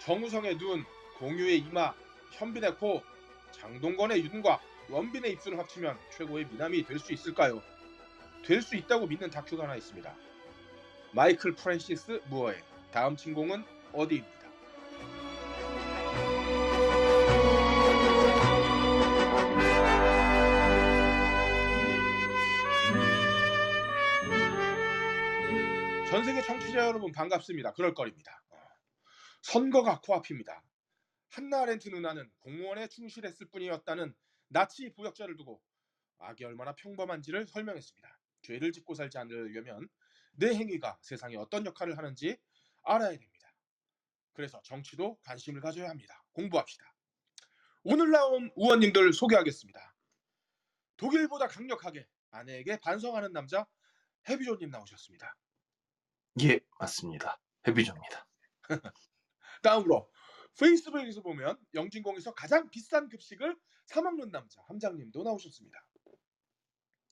정우성의 눈, 공유의 이마, 현빈의 코, 장동건의 윤과 원빈의 입술을 합치면 최고의 미남이 될 수 있을까요? 될 수 있다고 믿는 다큐가 하나 있습니다. 마이클 프랜시스 무어의 다음 진공은 어디입니다. 전 세계 청취자 여러분 반갑습니다. 그럴 거입니다. 어. 선거가 코앞입니다. 한나 아렌트 누나는 공무원에 충실했을 뿐이었다는 나치 부역자를 두고 악이 얼마나 평범한지를 설명했습니다. 죄를 짓고 살지 않으려면 내 행위가 세상에 어떤 역할을 하는지 알아야 됩니다. 그래서 정치도 관심을 가져야 합니다. 공부합시다. 오늘 나온 의원님들 소개하겠습니다. 독일보다 강력하게 아내에게 반성하는 남자 해비조님 나오셨습니다. 예, 맞습니다. 해비조입니다. 다음으로 페이스북에서 보면 영진공에서 가장 비싼 급식을 사 먹는 남자 함장님도 나오셨습니다.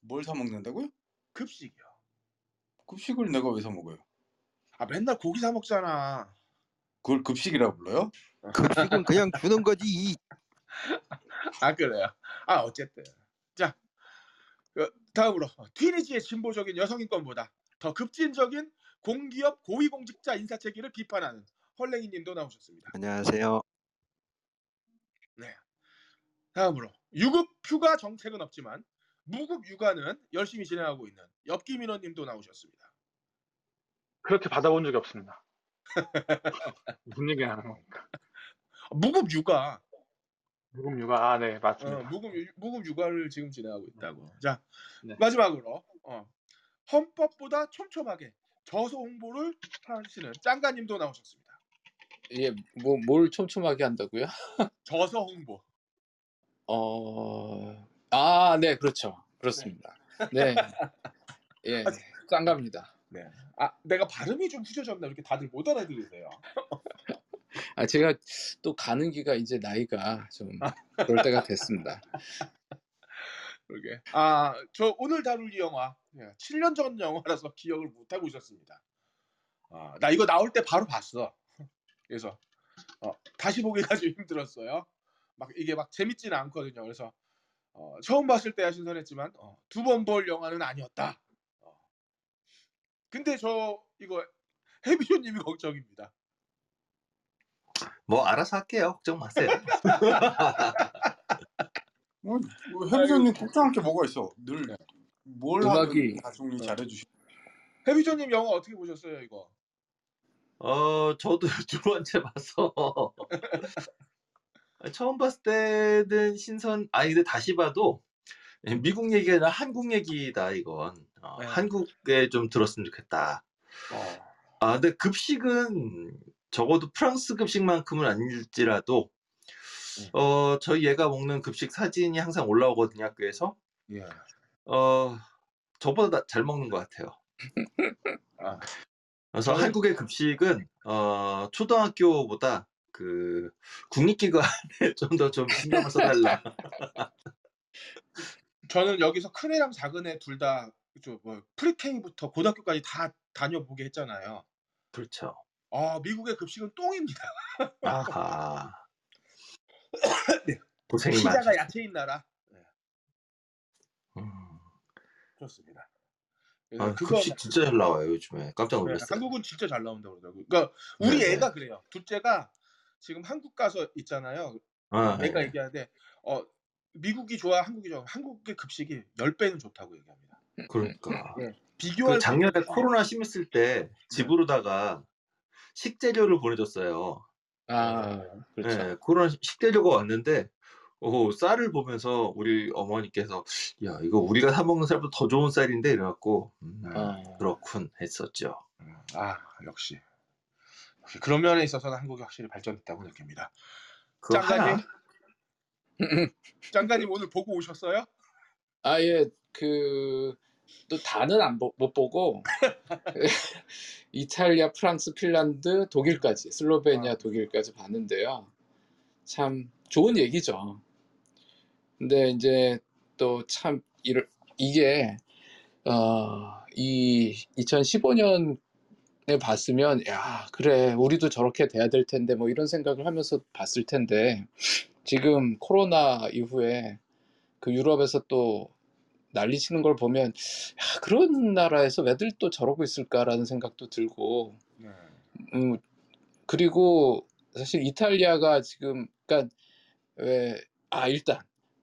뭘 사 먹는다고요? 급식이요. 급식을 내가 왜 사 먹어요? 아 맨날 고기 사 먹잖아. 그걸 급식이라고 불러요? 급식은 그냥 주는 거지. 아 그래요. 아 어쨌든 자 그, 다음으로 튀니지의 진보적인 여성인권보다 더 급진적인 공기업 고위공직자 인사체계를 비판하는 헐랭이님도 나오셨습니다. 안녕하세요. 다음으로 유급 휴가 정책은 없지만 무급 육아는 열심히 진행하고 있는 엽기 민원님도 나오셨습니다. 그렇게 받아본 적이 없습니다. 무슨 얘기 하는 겁니까? 무급 육아, 무금 육아, 아, 네, 어, 맞습니다. 무급 유- 무급 육아를 지금 진행하고 있다고. 자 네. 마지막으로 어, 헌법보다 촘촘하게 저서 홍보를 하시는 짱가님도 나오셨습니다. 예, 뭐, 뭘 촘촘하게 한다고요? 저서 홍보. 어, 아, 네, 그렇죠. 그렇습니다. 네. 예, 짱갑니다. 아 내가 발음이 좀 후져졌나 이렇게 다들 못 알아들으세요. 아, 제가 또 가는 기가 이제 나이가 좀 그럴 때가 됐습니다. 그러게. 아, 저 오늘 다룰 이 영화 7년 전 영화라서 기억을 못 하고 있었습니다. 아, 나 이거 나올 때 바로 봤어. 그래서 어, 다시 보기가 좀 힘들었어요. 막 이게 막 재밌지는 않거든요. 그래서 어, 처음 봤을 때야 신선했지만 두번 볼 영화는 아니었다. 어. 근데 저 이거 해비조님이 걱정입니다. 뭐 알아서 할게요. 걱정 마세요. 뭐, 뭐 해비전님 걱정할 게 뭐가 있어? 늘 네. 뭘 음악이- 하든 다 정리 잘해주시. 해비조님 영화 어떻게 보셨어요 이거? 어, 저도 두 번째 봐서 처음 봤을 때는 신선. 아, 근데 다시 봐도 미국 얘기가 아니라 한국 얘기다 이건. 어, 네. 한국에 좀 들었으면 좋겠다. 어. 아, 근데 급식은 적어도 프랑스 급식만큼은 아닐지라도 음. 어, 저희 얘가 먹는 급식 사진이 항상 올라오거든요, 학교에서. 예. 어, 저보다 나- 잘 먹는 것 같아요. 아. 그래서 저는- 한국의 급식은 어, 초등학교보다 그 국립기관에 좀 더 좀 신경을 써달라. 저는 여기서 큰 애랑 작은 애 둘 다 뭐 프리케이부터 고등학교까지 다 다녀보게 했잖아요. 그렇죠. 아 미국의 급식은 똥입니다. 아하. 네. 고생이 피자가 많으셨어요. 야채인 나라. 음. 그렇습니다. 아, 급식 진짜 잘 나와요, 요즘에. 깜짝 네, 놀랐어요. 한국은 진짜 잘 나온다고 그러더라고요. 그러니까 우리 네, 네. 애가 그래요. 둘째가 지금 한국 가서 있잖아요. 아, 애가 네. 얘기하는데 어 미국이 좋아, 한국이 좋아. 한국의 급식이 10배는 좋다고 얘기합니다. 그러니까. 네. 그 비교할 작년에 수 없어요. 코로나 심했을 때 집으로다가 식재료를 보내줬어요. 아, 그렇죠. 네, 코로나 식재료가 왔는데 오, 쌀을 보면서 우리 어머니께서 야 이거 우리가 사 먹는 쌀보다 더 좋은 쌀인데 이래 갖고 음, 아. 그렇군 했었죠. 음, 아 역시 역시 그런 면에 있어서는 한국이 확실히 발전했다고 느낍니다. 그거 짱가님? 하나 짱가님 오늘 보고 오셨어요? 아, 예, 그, 또 다는 안, 보- 못 보고, 이탈리아, 프랑스, 핀란드, 독일까지, 슬로베니아, 아. 독일까지 봤는데요. 참 좋은 얘기죠. 근데 이제 또 참, 이게 어, 이 2015년에 봤으면 야 그래 우리도 저렇게 돼야 될 텐데 뭐 이런 생각을 하면서 봤을 텐데 지금 코로나 이후에 그 유럽에서 또 난리치는 걸 보면 야, 그런 나라에서 왜들 또 저러고 있을까라는 생각도 들고 네. 음, 그리고 사실 이탈리아가 지금 그러니까 왜 아 일단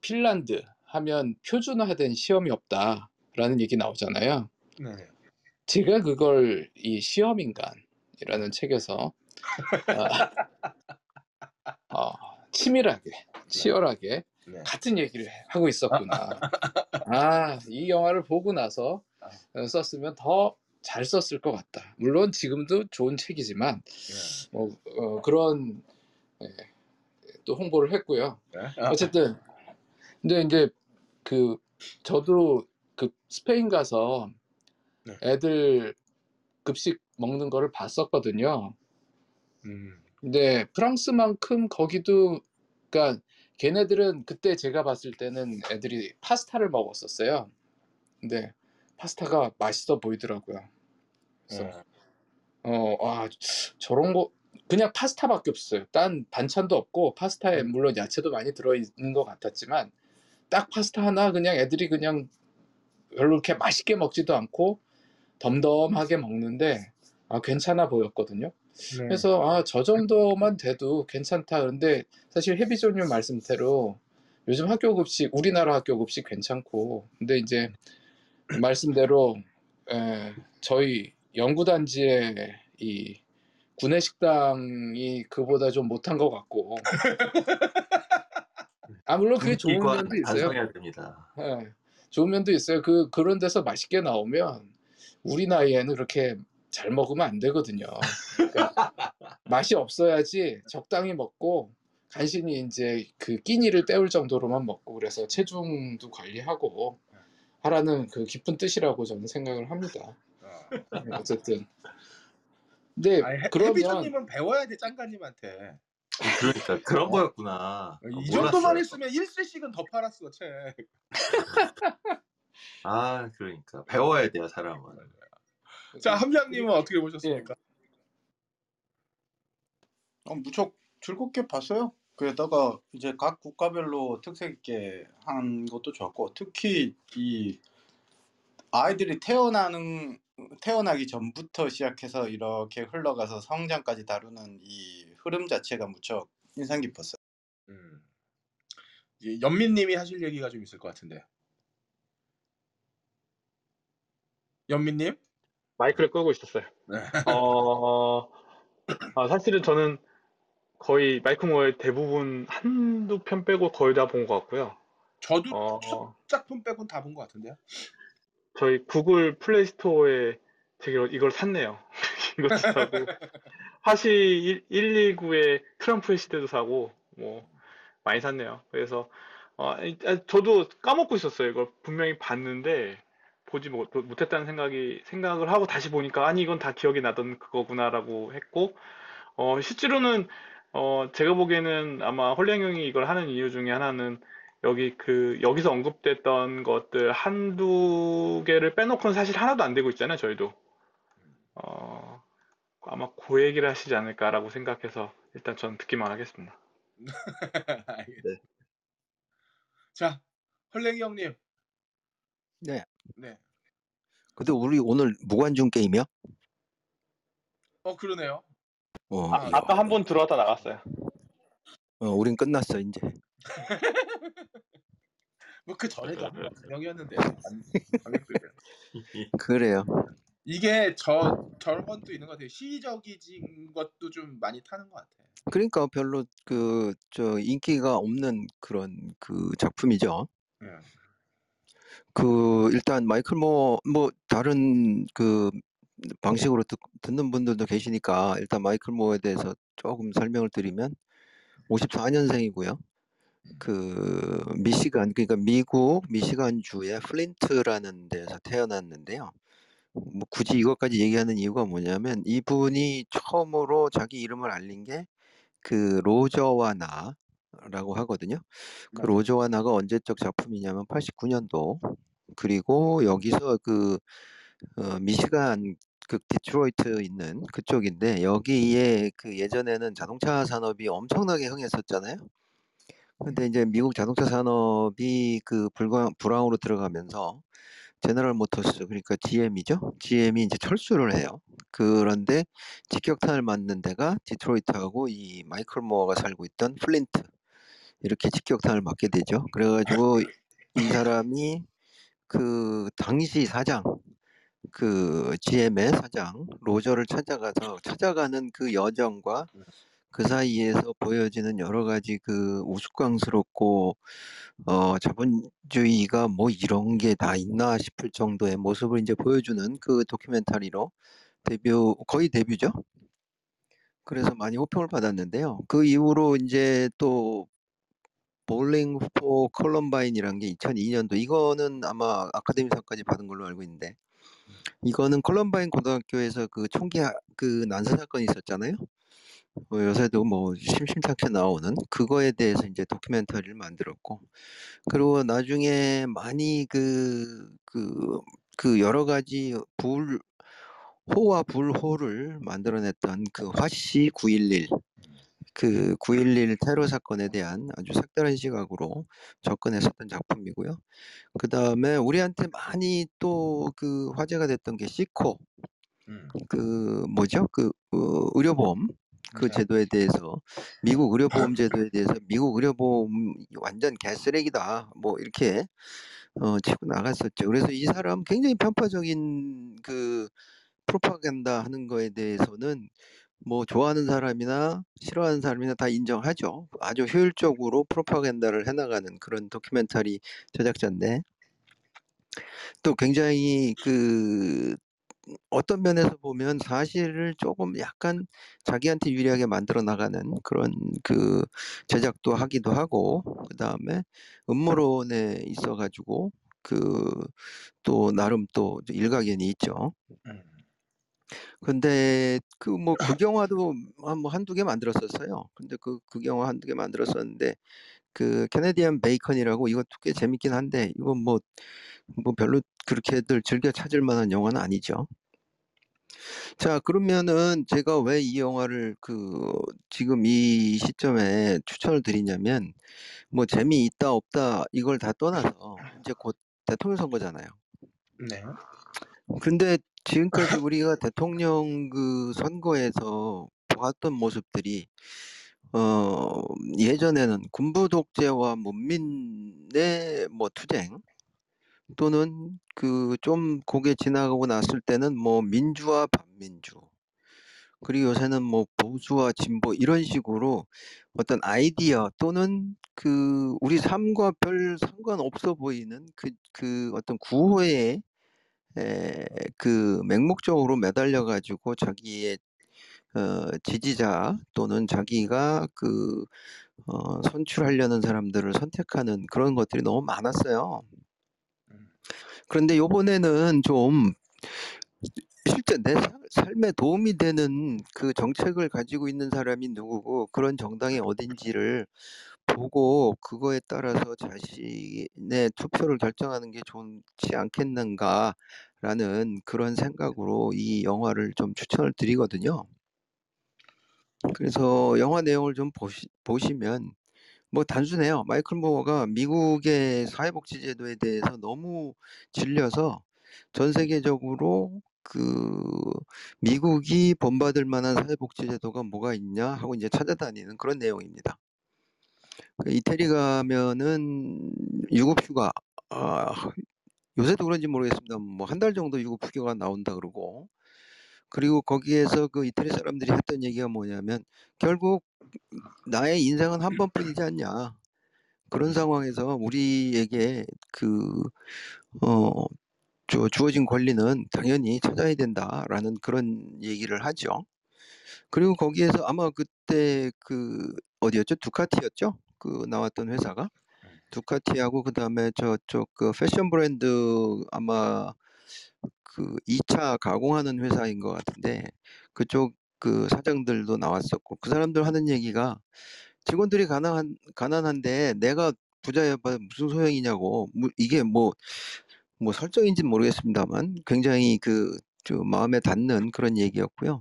핀란드 하면 표준화된 시험이 없다라는 얘기 나오잖아요. 네. 제가 그걸 이 시험인간이라는 책에서 아, 어, 치밀하게 치열하게 네. 같은 얘기를 하고 있었구나. 아, 이 영화를 보고 나서 어, 썼으면 더 잘 썼을 것 같다. 물론 지금도 좋은 책이지만 네. 뭐 어, 그런 예, 또 홍보를 했고요. 네. 어쨌든 근데 이제 그 저도 그 스페인 가서 네. 애들 급식 먹는 거를 봤었거든요. 음. 근데 프랑스만큼 거기도 그러니까 걔네들은 그때 제가 봤을 때는 애들이 파스타를 먹었었어요. 근데 파스타가 맛있어 보이더라고요. 그래서 네. 어, 아, 저런 거 그냥 파스타밖에 없어요. 딴 반찬도 없고 파스타에 음. 물론 야채도 많이 들어 있는 것 같았지만 딱 파스타 하나 그냥 애들이 그냥 별로 그렇게 맛있게 먹지도 않고 덤덤하게 먹는데 아, 괜찮아 보였거든요. 네. 그래서 아, 저 정도만 돼도 괜찮다. 그런데 사실 해비존님 말씀대로 요즘 학교 급식 우리나라 학교 급식 괜찮고 근데 이제 말씀대로 에, 저희 연구단지의 이 구내식당이 그보다 좀 못한 것 같고 아 물론 그게 좋은 면도 있어요. 반성해야 됩니다. 예, 좋은 면도 있어요. 그 그런 데서 맛있게 나오면 우리 나이에는 그렇게 잘 먹으면 안 되거든요. 그러니까 맛이 없어야지 적당히 먹고 간신히 이제 그 끼니를 때울 정도로만 먹고 그래서 체중도 관리하고 하라는 그 깊은 뜻이라고 저는 생각을 합니다. 어. 어쨌든 근데 아니, 해- 그러면 해비조님은 배워야 돼 짱가님한테. 그러니까 그런 거였구나. 이 몰랐어요. 정도만 했으면 1세씩은 더 팔았어 책. 아 그러니까 배워야 돼요 사람은. 자 함장님은 어떻게 보셨습니까? 어, 무척 즐겁게 봤어요. 그에다가 이제 각 국가별로 특색 있게 한 것도 좋았고 특히 이 아이들이 태어나는 태어나기 전부터 시작해서 이렇게 흘러가서 성장까지 다루는 이 흐름 자체가 무척 인상 깊었어요. 음. 이제 연민님이 하실 얘기가 좀 있을 것 같은데. 연민님? 마이크를 끄고 있었어요. 네. 어, 아, 사실은 저는 거의 마이크 모의 대부분 한두 편 빼고 거의 다 본 것 같고요. 저도 어, 첫 작품 빼곤 다 본 것 같은데요. 저희 구글 플레이 스토어에 제가 이걸 샀네요. 이것도 사고 화시 129의 트럼프의 시대도 사고 뭐 많이 샀네요. 그래서 어, 이- 아, 저도 까먹고 있었어요. 이걸 분명히 봤는데 보지 못, 못했다는 생각이 생각을 하고 다시 보니까 아니 이건 다 기억이 나던 그거구나라고 했고 어, 실제로는 어, 제가 보기에는 아마 홀랭 형이 이걸 하는 이유 중에 하나는 여기 그 여기서 언급됐던 것들 한두 개를 빼놓고는 사실 하나도 안 되고 있잖아요, 저희도. 어, 아마 그 얘기를 하시지 않을까라고 생각해서 일단 전 듣기만 하겠습니다. 알겠- 자, 헐랭이 형님. 네. 네. 근데 우리 오늘 무관중 게임이야? 어 그러네요. 어, 아, 아까 한 번 들어왔다 나갔어요. 어, 우린 끝났어 이제. 뭐 그 전에도 한번 명이었는데 방역들이요. 그래요. 이게 저 저런 것도 있는 것 같아요. 시적인 것도 좀 많이 타는 것 같아. 그러니까 별로 그 저 인기가 없는 그런 그 작품이죠. 예. 그 일단 마이클 뭐뭐 다른 그 방식으로 듣, 듣는 분들도 계시니까 일단 마이클 무어에 대해서 조금 설명을 드리면 54년생이고요. 그 미시간 그러니까 미국 미시간 주의 플린트라는 데서 태어났는데요. 뭐 굳이 이것까지 얘기하는 이유가 뭐냐면 이분이 처음으로 자기 이름을 알린 게 그 로저와 나라고 하거든요. 그 맞아요. 로저와 나가 언제적 작품이냐면 89년도 그리고 여기서 그 어, 미시간 그 디트로이트 있는 그쪽인데 여기에 그 예전에는 자동차 산업이 엄청나게 흥했었잖아요. 근데 이제 미국 자동차 산업이 그 불광 불황으로 들어가면서 제너럴 모터스 그러니까 GM이죠. GM이 이제 철수를 해요. 그런데 직격탄을 맞는 데가 디트로이트하고 이 마이클 무어가 살고 있던 플린트 이렇게 직격탄을 맞게 되죠. 그래가지고 이 사람이 그 당시 사장 그 GM의 사장 로저를 찾아가서 찾아가는 그 여정과 그 사이에서 보여지는 여러 가지 그 우스꽝스럽고 어 자본주의가 뭐 이런 게 다 있나 싶을 정도의 모습을 이제 보여주는 그 다큐멘터리로 데뷔 거의 데뷔죠. 그래서 많이 호평을 받았는데요. 그 이후로 이제 또 Bowling for Columbine이란 게 2002 년도 이거는 아마 아카데미상까지 받은 걸로 알고 있는데 이거는 컬럼바인 고등학교에서 그 총기 하- 그 난사 사건이 있었잖아요. 어, 요새도 뭐 심심찮게 나오는 그거에 대해서 이제 다큐멘터리를 만들었고 그리고 나중에 많이 그 그 그 여러 가지 불 호와 불호를 만들어냈던 그 화씨 911 그 9.11 테러 사건에 대한 아주 색다른 시각으로 접근했었던 작품이고요. 그 다음에 우리한테 많이 또 그 화제가 됐던 게 시코 음. 그 뭐죠? 그 어, 의료보험 그 네. 제도에 대해서 미국 의료보험 제도에 대해서 미국 의료보험 완전 개쓰레기다 뭐 이렇게 어, 치고 나갔었죠. 그래서 이 사람 굉장히 편파적인 그 프로파간다 하는 거에 대해서는 뭐 좋아하는 사람이나 싫어하는 사람이나 다 인정하죠. 아주 효율적으로 프로파간다를 해나가는 그런 다큐멘터리 제작자인데 또 굉장히 그 어떤 면에서 보면 사실을 조금 약간 자기한테 유리하게 만들어 나가는 그런 그 제작도 하기도 하고 그 다음에 음모론에 있어 가지고 그 또 나름 또 일가견이 있죠. 음. 근데 그 뭐 극영화도 한 뭐 한두 개 만들었었어요. 근데 그 극영화 한두 개 만들었었는데 그 캐네디안 베이컨이라고 이것도 꽤 재밌긴 한데 이건 뭐 뭐 별로 그렇게들 즐겨 찾을 만한 영화는 아니죠. 자 그러면은 제가 왜 이 영화를 그 지금 이 시점에 추천을 드리냐면 뭐 재미있다 없다 이걸 다 떠나서 이제 곧 대통령 선거잖아요. 네. 근데 지금까지 우리가 대통령 그 선거에서 보았던 모습들이 어 예전에는 군부 독재와 문민의 뭐 투쟁 또는 그 좀 고개 지나가고 났을 때는 뭐 민주와 반민주 그리고 요새는 뭐 보수와 진보 이런 식으로 어떤 아이디어 또는 그 우리 삶과 별 상관없어 보이는 그 그 어떤 구호에 에, 그 맹목적으로 매달려 가지고 자기의 어, 지지자 또는 자기가 그 어, 선출하려는 사람들을 선택하는 그런 것들이 너무 많았어요. 음. 그런데 요번에는 좀 실제 내 살- 삶에 도움이 되는 그 정책을 가지고 있는 사람이 누구고 그런 정당이 어딘지를 보고 그거에 따라서 자신의 투표를 결정하는 게 좋지 않겠는가라는 그런 생각으로 이 영화를 좀 추천을 드리거든요. 그래서 영화 내용을 좀 보시, 보시면 뭐 단순해요. 마이클 모어가 미국의 사회복지 제도에 대해서 너무 질려서 전 세계적으로 그 미국이 본받을 만한 사회복지 제도가 뭐가 있냐 하고 이제 찾아다니는 그런 내용입니다. 그 이태리 가면은 유급휴가 아, 요새도 그런지 모르겠습니다. 뭐 한 달 정도 유급휴가가 나온다 그러고 그리고 거기에서 그 이태리 사람들이 했던 얘기가 뭐냐면 결국 나의 인생은 한 번뿐이지 않냐. 그런 상황에서 우리에게 그, 어, 주, 주어진 권리는 당연히 찾아야 된다라는 그런 얘기를 하죠. 그리고 거기에서 아마 그때 그, 어디였죠? 두카티였죠? 그 나왔던 회사가. 두카티하고 그 다음에 저쪽 그 패션 브랜드 아마 그 2차 가공하는 회사인 것 같은데 그쪽 그 사장들도 나왔었고 그 사람들 하는 얘기가 직원들이 가난한 가난한데 내가 부자여봐 무슨 소용이냐고 뭐 이게 뭐 뭐 설정인지는 모르겠습니다만 굉장히 그 좀 마음에 닿는 그런 얘기였고요.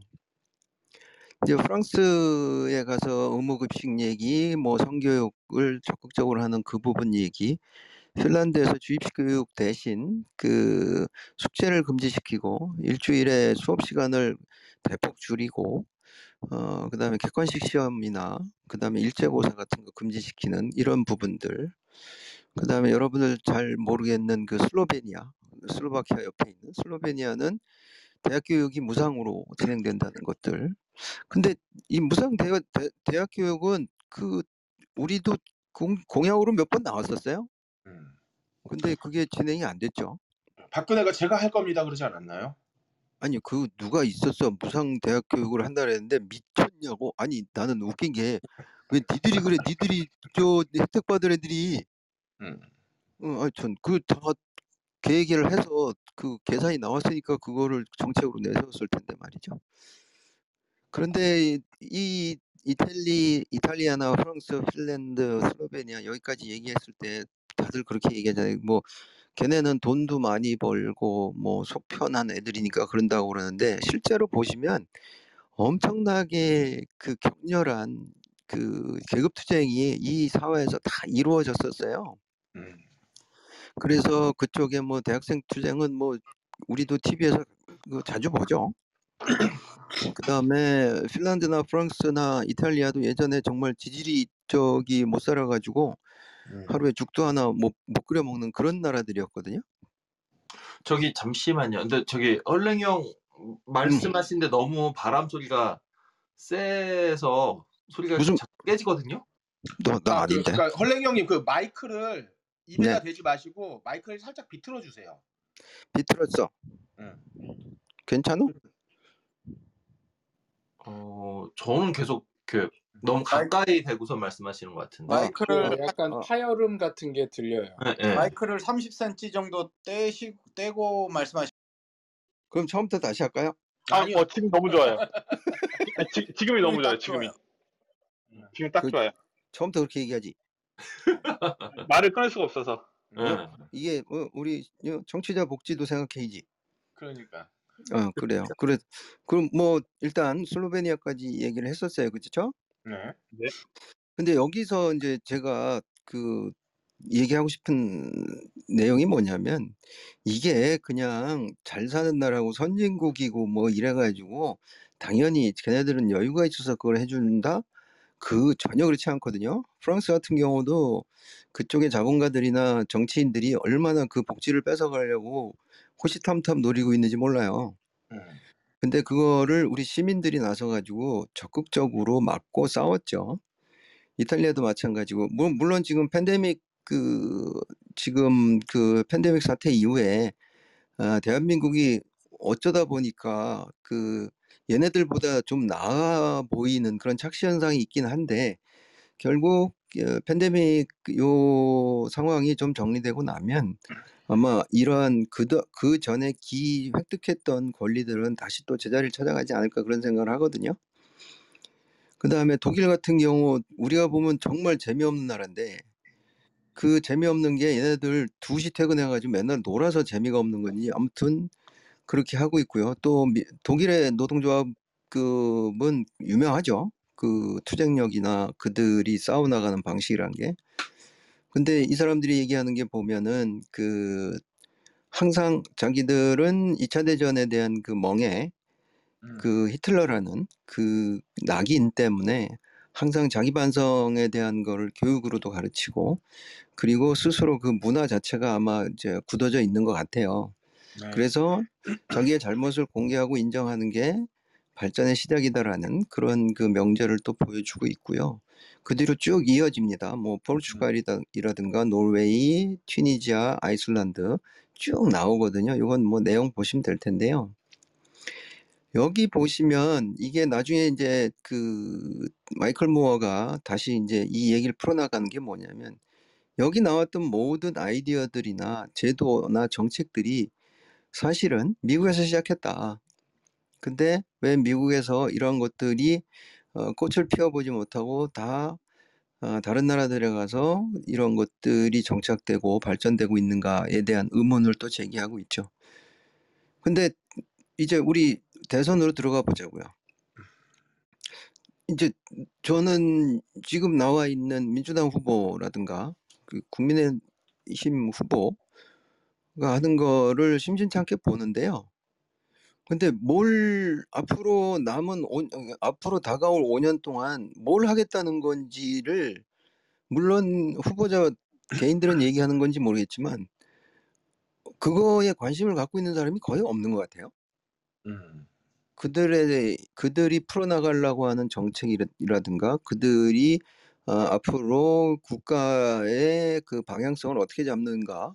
이제 프랑스에 가서 의무급식 얘기, 뭐 성교육을 적극적으로 하는 그 부분 얘기, 핀란드에서 주입식 교육 대신 그 숙제를 금지시키고 일주일에 수업 시간을 대폭 줄이고 어 그 다음에 객관식 시험이나 그 다음에 일제고사 같은 거 금지시키는 이런 부분들. 그 다음에 여러분들 잘 모르겠는 그 슬로베니아, 슬로바키아 옆에 있는 슬로베니아는 대학 교육이 무상으로 진행된다는 것들. 근데 이 무상 대학, 대, 대학 교육은 그 우리도 공, 공약으로 몇 번 나왔었어요. 음. 근데 그게 진행이 안 됐죠. 박근혜가 제가 할 겁니다 그러지 않았나요? 아니 그 누가 있었어 무상 대학 교육을 한다 그랬는데 미쳤냐고 아니 나는 웃긴 게 왜 니들이 그래 니들이 저 혜택 받을 애들이 음. 어, 아니 전그다 계획을 해서 그 계산이 나왔으니까 그거를 정책으로 내세웠을 텐데 말이죠. 그런데 이 이탈리 이탈리아나 프랑스, 핀란드, 슬로베니아 여기까지 얘기했을 때 다들 그렇게 얘기하잖아요. 뭐 걔네는 돈도 많이 벌고 뭐 속 편한 애들이니까 그런다고 그러는데 실제로 보시면 엄청나게 그 격렬한 그 계급 투쟁이 이 사회에서 다 이루어졌었어요. 음. 그래서 그쪽에 뭐 대학생 투쟁은 뭐 우리도 TV에서 자주 보죠. 그다음에 핀란드나 프랑스나 이탈리아도 예전에 정말 지질이 저기 못 살아가지고 음. 하루에 죽도 하나 못, 못 끓여 먹는 그런 나라들이었거든요. 저기 잠시만요. 근데 저기 얼랭이 형 말씀하신데 너무 바람 소리가 세서 소리가 무슨- 자꾸 깨지거든요. 너, 나 아, 아닌데. 그, 그러니까 헐랭이 형님 그 마이크를 입에다 네. 대지 마시고 마이크를 살짝 비틀어 주세요. 비틀었어. 응. 괜찮아? 어, 저는 계속 그 너무 가까이 대고서 말씀하시는 것 같은데. 마이크를 그 약간 어. 파열음 같은 게 들려요. 예, 예. 마이크를 30cm 정도 떼시 떼고 말씀하시. 그럼 처음부터 다시 할까요? 아, 아니요. 어, 지금 너무 좋아요. 아, 지, 지금이 너무 좋아요. 딱 지금이. 좋아요. 지금 딱 그- 좋아요. 처음부터 그렇게 얘기하지. 말을 끊을 수가 없어서. 예. 이게 어, 우리 청취자 복지도 생각해야지. 그러니까. 어 그래요. 그래 그럼 뭐 일단 슬로베니아까지 얘기를 했었어요, 그렇죠? 네. 근데 여기서 이제 제가 그 얘기하고 싶은 내용이 뭐냐면 이게 그냥 잘 사는 나라고 선진국이고 뭐 이래 가지고 당연히 걔네들은 여유가 있어서 그걸 해 준다? 그 전혀 그렇지 않거든요. 프랑스 같은 경우도 그쪽의 자본가들이나 정치인들이 얼마나 그 복지를 뺏어가려고 호시탐탐 노리고 있는지 몰라요. 음. 근데 그거를 우리 시민들이 나서가지고 적극적으로 막고 싸웠죠. 이탈리아도 마찬가지고 물- 물론 지금 팬데믹 그 지금 그 팬데믹 사태 이후에 아, 대한민국이 어쩌다 보니까 그 얘네들보다 좀 나아 보이는 그런 착시 현상이 있긴 한데 결국 어, 팬데믹 요 상황이 좀 정리되고 나면 아마 이러한 그 전에 기 획득했던 권리들은 다시 또 제자리를 찾아가지 않을까 그런 생각을 하거든요. 그 다음에 독일 같은 경우 우리가 보면 정말 재미없는 나라인데 그 재미없는 게 얘네들 2시 퇴근해가지고 맨날 놀아서 재미가 없는 건지 아무튼 그렇게 하고 있고요. 또 미- 독일의 노동조합급은 유명하죠. 그 투쟁력이나 그들이 싸워나가는 방식이란 게. 근데 이 사람들이 얘기하는 게 보면은 그 항상 자기들은 2차 대전에 대한 그 멍에 음. 그 히틀러라는 그 낙인 때문에 항상 자기 반성에 대한 거를 교육으로도 가르치고 그리고 스스로 그 문화 자체가 아마 이제 굳어져 있는 것 같아요. 네. 그래서 자기의 잘못을 공개하고 인정하는 게 발전의 시작이다라는 그런 그 명제를 또 보여주고 있고요. 그 뒤로 쭉 이어집니다. 뭐 포르투갈이라든가 노르웨이, 튀니지아, 아이슬란드 쭉 나오거든요. 이건 뭐 내용 보시면 될 텐데요. 여기 보시면 이게 나중에 이제 그 마이클 모어가 다시 이제 이 얘기를 풀어나가는 게 뭐냐면 여기 나왔던 모든 아이디어들이나 제도나 정책들이 사실은 미국에서 시작했다. 근데 왜 미국에서 이런 것들이 어, 꽃을 피워보지 못하고 다 아, 다른 나라들에 가서 이런 것들이 정착되고 발전되고 있는가에 대한 의문을 또 제기하고 있죠. 근데 이제 우리 대선으로 들어가 보자고요. 이제 저는 지금 나와 있는 민주당 후보라든가 그 국민의힘 후보가 하는 거를 심심찮게 보는데요. 근데 뭘 앞으로 남은 오, 어, 앞으로 다가올 5년 동안 뭘 하겠다는 건지를 물론 후보자 개인들은 얘기하는 건지 모르겠지만 그거에 관심을 갖고 있는 사람이 거의 없는 것 같아요. 음. 그들의 그들이 풀어나가려고 하는 정책이라든가 그들이 어, 앞으로 국가의 그 방향성을 어떻게 잡는가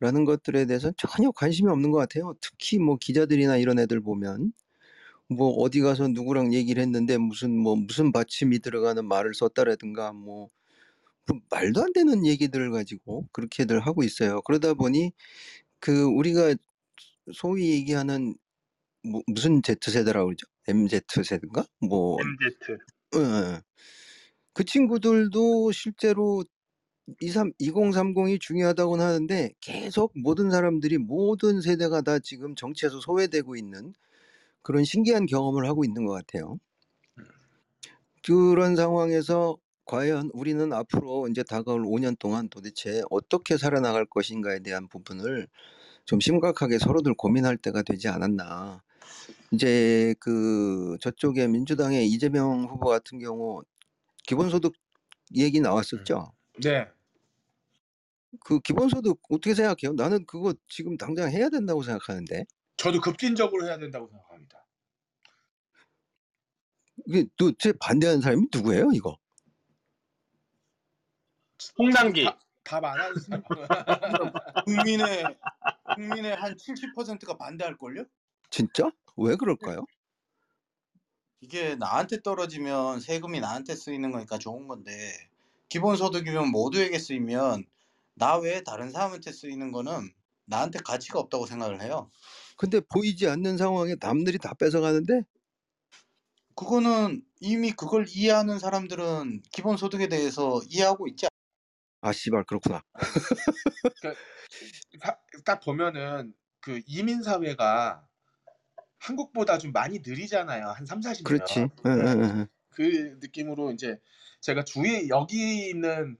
라는 것들에 대해서는 전혀 관심이 없는 것 같아요. 특히 뭐 기자들이나 이런 애들 보면 뭐 어디 가서 누구랑 얘기를 했는데 무슨 뭐 무슨 받침이 들어가는 말을 썼다라든가 뭐, 뭐 말도 안 되는 얘기들을 가지고 그렇게들 하고 있어요. 그러다 보니 그 우리가 소위 얘기하는 뭐 무슨 Z세대라고 그러죠? MZ세대인가? 뭐 MZ. 예. 그 친구들도 실제로 23, 2030이 중요하다고는 하는데 계속 모든 사람들이 모든 세대가 다 지금 정치에서 소외되고 있는 그런 신기한 경험을 하고 있는 것 같아요. 그런 상황에서 과연 우리는 앞으로 이제 다가올 5년 동안 도대체 어떻게 살아나갈 것인가에 대한 부분을 좀 심각하게 서로들 고민할 때가 되지 않았나. 이제 그 저쪽에 민주당의 이재명 후보 같은 경우 기본소득 얘기 나왔었죠. 네. 그 기본소득 어떻게 생각해요? 나는 그거 지금 당장 해야 된다고 생각하는데. 저도 급진적으로 해야 된다고 생각합니다. 이게 도대체 반대하는 사람이 누구예요, 이거? 홍남기. 답 안 하는 사람. 국민의 국민의 한 70%가 반대할 걸요? 진짜? 왜 그럴까요? 이게 나한테 떨어지면 세금이 나한테 쓰이는 거니까 좋은 건데 기본소득이면 모두에게 쓰이면 나 외에 다른 사람한테 쓰이는 거는 나한테 가치가 없다고 생각을 해요. 근데 보이지 않는 상황에 남들이 다 뺏어가는데 그거는 이미 그걸 이해하는 사람들은 기본 소득에 대해서 이해하고 있지 않- 아 씨발 그렇구나. 사- 딱 보면은 그 이민 사회가 한국보다 좀 많이 느리잖아요. 한 3, 40년. 그렇지. 응, 응, 응. 그 느낌으로 이제 제가 주위에 여기 있는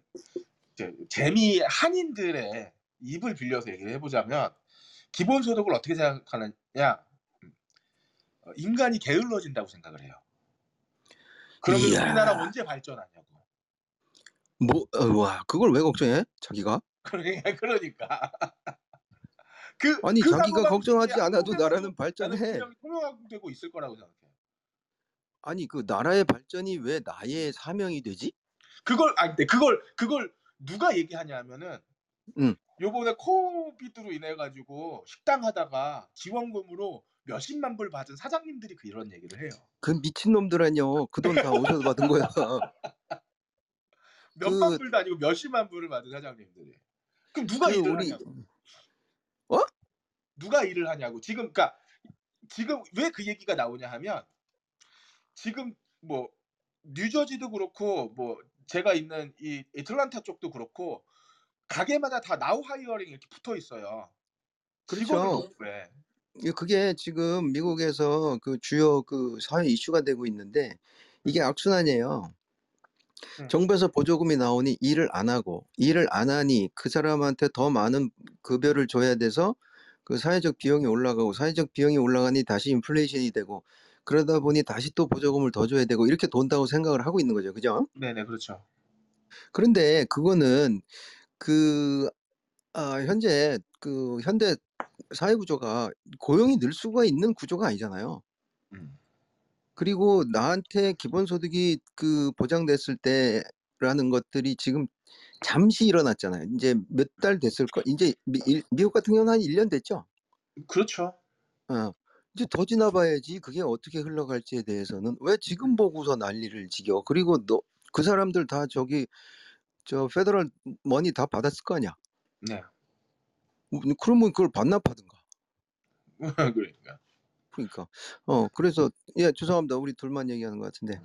이제 재미 한인들의 입을 빌려서 얘기를 해보자면 기본소득을 어떻게 생각하느냐 어, 인간이 게을러진다고 생각을 해요. 그러면 이야. 우리나라 언제 발전하냐고. 뭐, 어, 와, 그걸 왜 걱정해? 자기가? 그러니까 그러니까 그 아니 그 자기가 걱정하지 않아도 나라는 발전해. 통용되고 있을 거라고 생각해. 아니 그 나라의 발전이 왜 나의 사명이 되지? 그걸 아 근데 그걸 그걸 누가 얘기하냐면은 응. 요번에 코비드로 인해 가지고 식당 하다가 지원금으로 몇십만 불 받은 사장님들이 그 이런 얘기를 해요. 그 미친 놈들 아니요. 그 돈 다 어디서 받은 거야? 몇만 그- 불도 아니고 몇십만 불을 받은 사장님들이. 그럼 누가 그 일을 우리 하냐고. 어? 누가 일을 하냐고. 지금 그러니까 지금 왜 그 얘기가 나오냐 하면 지금 뭐 뉴저지도 그렇고 뭐 제가 있는 이 애틀란타 쪽도 그렇고 가게마다 다 now hiring 이렇게 붙어 있어요. 그렇죠. 이- 그게 지금 미국에서 그 주요 그 사회 이슈가 되고 있는데 이게 악순환이에요. 응. 정부에서 보조금이 나오니 일을 안 하고 일을 안 하니 그 사람한테 더 많은 급여를 줘야 돼서 그 사회적 비용이 올라가고 사회적 비용이 올라가니 다시 인플레이션이 되고 그러다 보니 다시 또 보조금을 더 줘야 되고 이렇게 돈다고 생각을 하고 있는 거죠. 그죠? 네네 그렇죠. 그런데 그거는 그 아, 현재 그 현대 사회 구조가 고용이 늘 수가 있는 구조가 아니잖아요. 음. 그리고 나한테 기본소득이 그 보장됐을 때라는 것들이 지금 잠시 일어났잖아요. 이제 몇 달 됐을 거. 이제 미, 일- 미국 같은 경우는 한 1 년 됐죠. 그렇죠. 어. 이제 더 지나 봐야지 그게 어떻게 흘러갈지에 대해서는 왜 지금 보고서 난리를 지겨. 그리고 너 그 사람들 다 저기 저 페더럴 머니 다 받았을 거 아니야. 네. 뭐, 그러면 그걸 반납하든가. 그러니까. 그러니까 어 그래서 예 죄송합니다 우리 둘만 얘기하는 것 같은데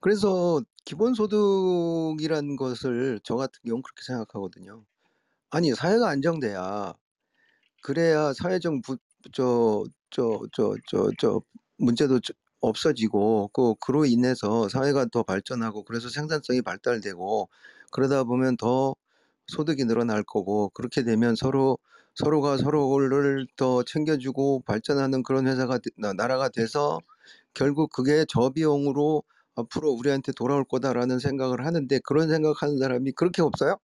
그래서 기본소득이라는 것을 저 같은 경우는 그렇게 생각하거든요. 아니 사회가 안정돼야 그래야 사회적 부, 저, 저, 저, 저, 저 문제도 저- 없어지고 그 그로 인해서 사회가 더 발전하고 그래서 생산성이 발달되고 그러다 보면 더 소득이 늘어날 거고 그렇게 되면 서로 서로가 서로를 더 챙겨주고 발전하는 그런 회사가 나라가 돼서 결국 그게 저비용으로 앞으로 우리한테 돌아올 거다라는 생각을 하는데 그런 생각하는 사람이 그렇게 없어요?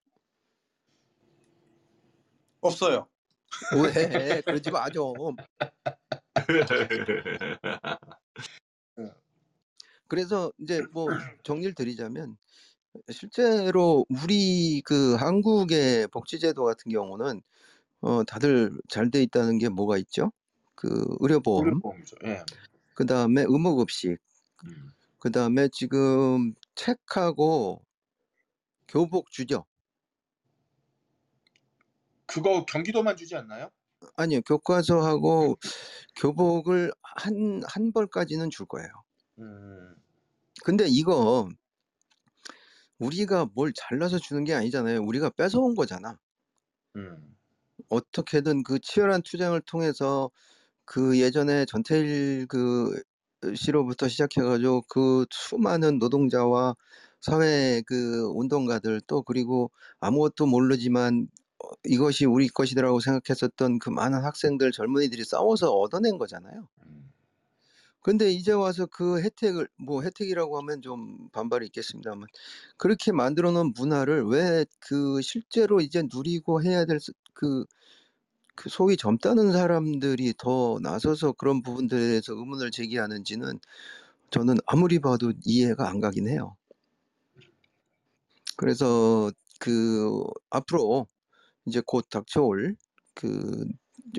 없어요. 왜 그러지 마 좀. 그래서 이제 뭐 정리를 드리자면 실제로 우리 그 한국의 복지제도 같은 경우는 어 다들 잘 돼 있다는 게 뭐가 있죠? 그 의료보험, 의료보험이죠. 예. 그 다음에 의무급식, 음. 그 다음에 지금 책하고 교복 주죠? 그거 경기도만 주지 않나요? 아니요, 교과서하고 교복을 한, 한 벌까지는 줄 거예요. 음. 근데 이거 우리가 뭘 잘라서 주는 게 아니잖아요. 우리가 뺏어온 거잖아. 음. 어떻게든 그 치열한 투쟁을 통해서 그 예전에 전태일 그 씨로부터 시작해가지고 그 수많은 노동자와 사회 그 운동가들 또 그리고 아무것도 모르지만 어, 이것이 우리 것이라고 생각했었던 그 많은 학생들 젊은이들이 싸워서 얻어낸 거잖아요. 음. 근데 이제 와서 그 혜택을 뭐 혜택이라고 하면 좀 반발이 있겠습니다만 그렇게 만들어 놓은 문화를 왜 그 실제로 이제 누리고 해야 될그 그 소위 젊다는 사람들이 더 나서서 그런 부분들에 대해서 의문을 제기하는지는 저는 아무리 봐도 이해가 안 가긴 해요. 그래서 그 앞으로 이제 곧 닥쳐올 그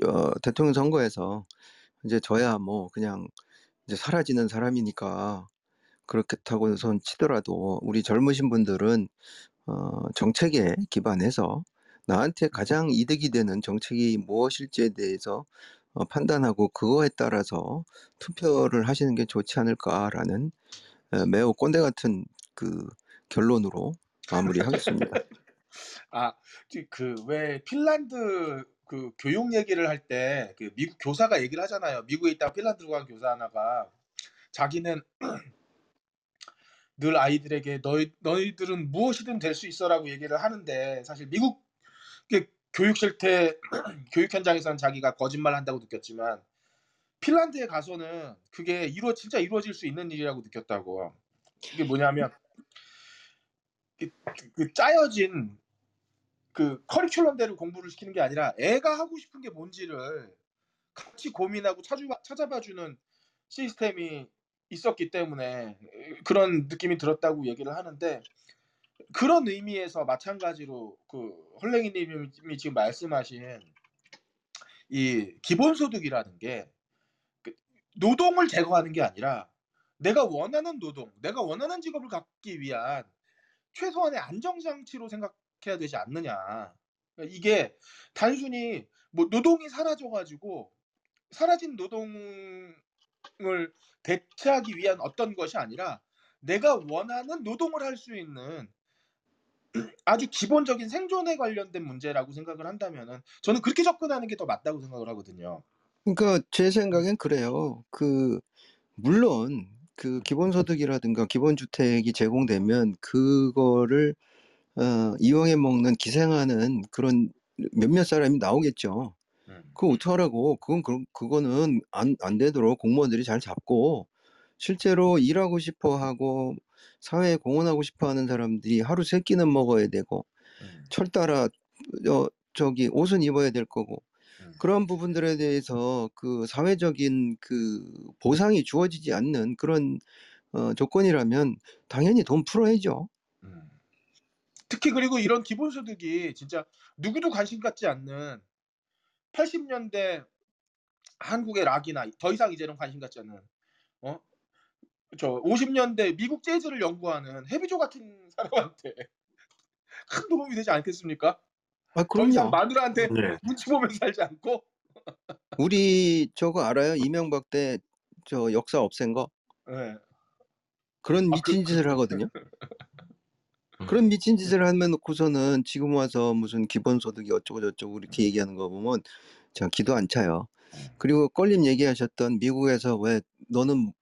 어, 대통령 선거에서 이제 저야 뭐 그냥 이제 사라지는 사람이니까 그렇다고선 치더라도 우리 젊으신 분들은 어, 정책에 기반해서 나한테 가장 이득이 되는 정책이 무엇일지에 대해서 어, 판단하고 그거에 따라서 투표를 하시는 게 좋지 않을까라는 에, 매우 꼰대 같은 그 결론으로 마무리하겠습니다. 아, 그왜 핀란드 그 교육 얘기를 할 때 그 미국 교사가 얘기를 하잖아요. 미국에 있다가 핀란드로 간 교사 하나가 자기는 늘 아이들에게 너희 너희들은 무엇이든 될 수 있어라고 얘기를 하는데 사실 미국 그 교육 실태 교육 현장에서는 자기가 거짓말 한다고 느꼈지만 핀란드에 가서는 그게 이루어 진짜 이루어질 수 있는 일이라고 느꼈다고. 이게 뭐냐면 그, 그 짜여진 그 커리큘럼대로 공부를 시키는 게 아니라 애가 하고 싶은 게 뭔지를 같이 고민하고 찾아봐, 찾아봐주는 시스템이 있었기 때문에 그런 느낌이 들었다고 얘기를 하는데 그런 의미에서 마찬가지로 그 헐랭이님이 지금 말씀하신 이 기본소득이라는 게그 노동을 제거하는 게 아니라 내가 원하는 노동, 내가 원하는 직업을 갖기 위한 최소한의 안정장치로 생각 해야 되지 않느냐. 그러니까 이게 단순히 뭐 노동이 사라져가지고 사라진 노동을 대체하기 위한 어떤 것이 아니라 내가 원하는 노동을 할 수 있는 아주 기본적인 생존에 관련된 문제라고 생각을 한다면은 저는 그렇게 접근하는 게 더 맞다고 생각을 하거든요. 그러니까 제 생각엔 그래요. 그 물론 그 기본소득이라든가 기본주택이 제공되면 그거를 어, 이용해 먹는 기생하는 그런 몇몇 사람이 나오겠죠. 음. 그거 어떡하라고? 그건 그, 그거는 안, 안 되도록 공무원들이 잘 잡고 실제로 일하고 싶어 하고 사회에 공헌하고 싶어 하는 사람들이 하루 세 끼는 먹어야 되고 음. 철 따라 어, 저기 옷은 입어야 될 거고 음. 그런 부분들에 대해서 그 사회적인 그 보상이 주어지지 않는 그런 어, 조건이라면 당연히 돈 풀어야죠. 음. 특히 그리고 이런 기본소득이 진짜 누구도 관심 갖지 않는 80년대 한국의 락이나 더 이상 이제는 관심 갖지 않는 어? 저 50년대 미국 재즈를 연구하는 헤비조 같은 사람한테 큰 도움이 되지 않겠습니까? 아더 이상 그럼요. 마누라한테 네. 눈치 보면서 살지 않고 우리 저거 알아요? 이명박 때 저 역사 없앤 거? 예. 그런 아, 그- 미친 짓을 하거든요. 그런 미친 짓을 하면 놓고서는 지금 와서 무슨 기본소득이 어쩌고 저쩌고 이렇게 얘기하는 거 보면 제가 기도 안 차요. 그리고 껄림 얘기하셨던 미국에서 왜 너는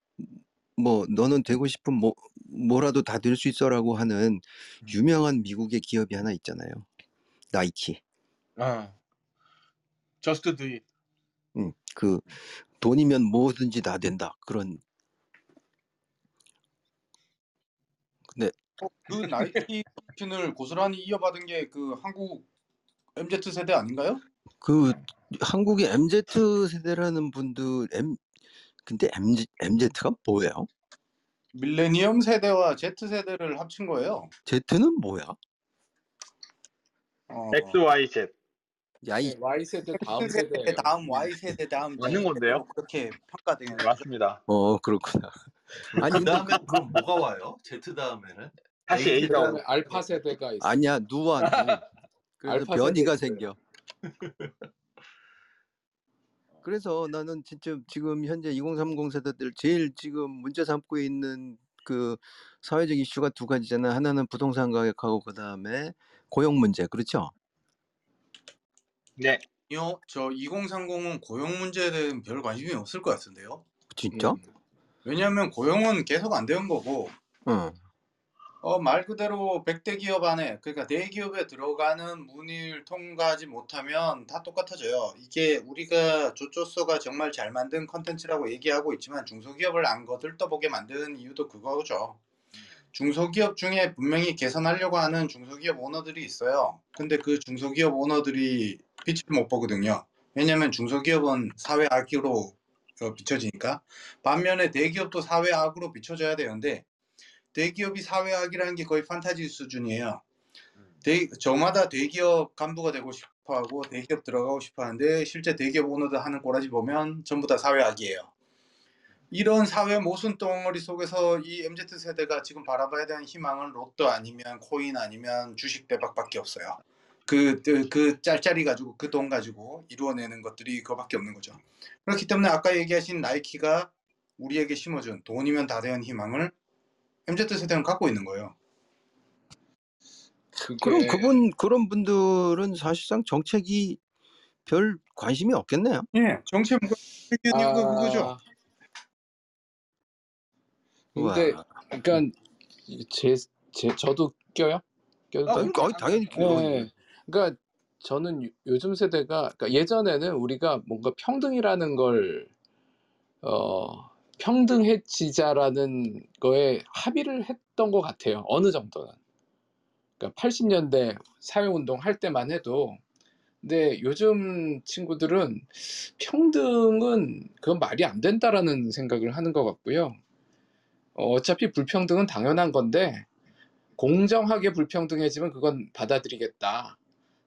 뭐 너는 되고 싶은 뭐 뭐라도 다 될 수 있어라고 하는 유명한 미국의 기업이 하나 있잖아요. 나이키. 아, just do 음, 그 돈이면 뭐든지 다 된다. 그런 근데 어, 그 나이키 을 고스란히 이어받은 게 그 한국 MZ 세대 아닌가요? 그 한국의 MZ 세대라는 분들 M 근데 MZ MZ가 뭐예요? 밀레니엄 세대와 Z 세대를 합친 거예요. Z는 뭐야? 어, XYZ. 야이 Y 세대 다음 세대 세대 다음 Y 세대 다음 맞는 건데요? 그렇게 평가되는 거죠. 맞습니다. 어 그렇구나. 아니 그 근데 다음에 그럼 뭐가 와요? Z 다음에는? 다시 A가 그다음에 알파 세대가 있어. 아니야 누와 누. 그래서 알파 변이가. 생겨. 그래서 나는 진짜 지금 현재 2030 세대들 제일 지금 문제 삼고 있는 그 사회적 이슈가 두 가지잖아. 하나는 부동산 가격하고 그 다음에 고용 문제, 그렇죠? 네. 요, 저 2030은 고용 문제에 대한 별 관심이 없을 것 같은데요. 진짜? 음. 왜냐하면 고용은 계속 안 되는 거고 응. 어, 말 그대로 100대 기업 안에 그러니까 대기업에 들어가는 문의를 통과하지 못하면 다 똑같아져요. 이게 우리가 조조서가 정말 잘 만든 컨텐츠라고 얘기하고 있지만 중소기업을 안 거들떠보게 만든 이유도 그거죠. 중소기업 중에 분명히 개선하려고 하는 중소기업 오너들이 있어요. 근데 그 중소기업 오너들이 빛을 못 보거든요. 왜냐하면 중소기업은 사회 악으로 어, 비춰지니까 반면에 대기업도 사회 악으로 비춰져야 되는데 대기업이 사회학이라는 게 거의 판타지 수준이에요. 대, 저마다 대기업 간부가 되고 싶어하고 대기업 들어가고 싶어하는데 실제 대기업 오너들 하는 꼬라지 보면 전부 다 사회학이에요. 이런 사회 모순 덩어리 속에서 이 MZ 세대가 지금 바라봐야 되는 희망은 로또 아니면 코인 아니면 주식 대박밖에 없어요. 그, 그, 그 짤짤이 가지고 그 돈 가지고 이루어내는 것들이 그거밖에 없는 거죠. 그렇기 때문에 아까 얘기하신 나이키가 우리에게 심어준 돈이면 다 되는 희망을 MZ 세대는 갖고 있는 거예요. 그게 그럼 그분 그런 분들은 사실상 정책이 별 관심이 없겠네요. 예, 문과 이유가 그거죠. 아, 근데 우와. 그러니까 제, 제 저도 껴요? 껴도 아, 당연히 그거 네. 그러니까 저는 요- 요즘 세대가 그러니까 예전에는 우리가 뭔가 평등이라는 걸 어, 평등해지자라는 거에 합의를 했던 것 같아요. 어느 정도는. 그러니까 80년대 사회운동 할 때만 해도 근데 요즘 친구들은 평등은 그건 말이 안 된다라는 생각을 하는 것 같고요. 어, 어차피 불평등은 당연한 건데 공정하게 불평등해지면 그건 받아들이겠다.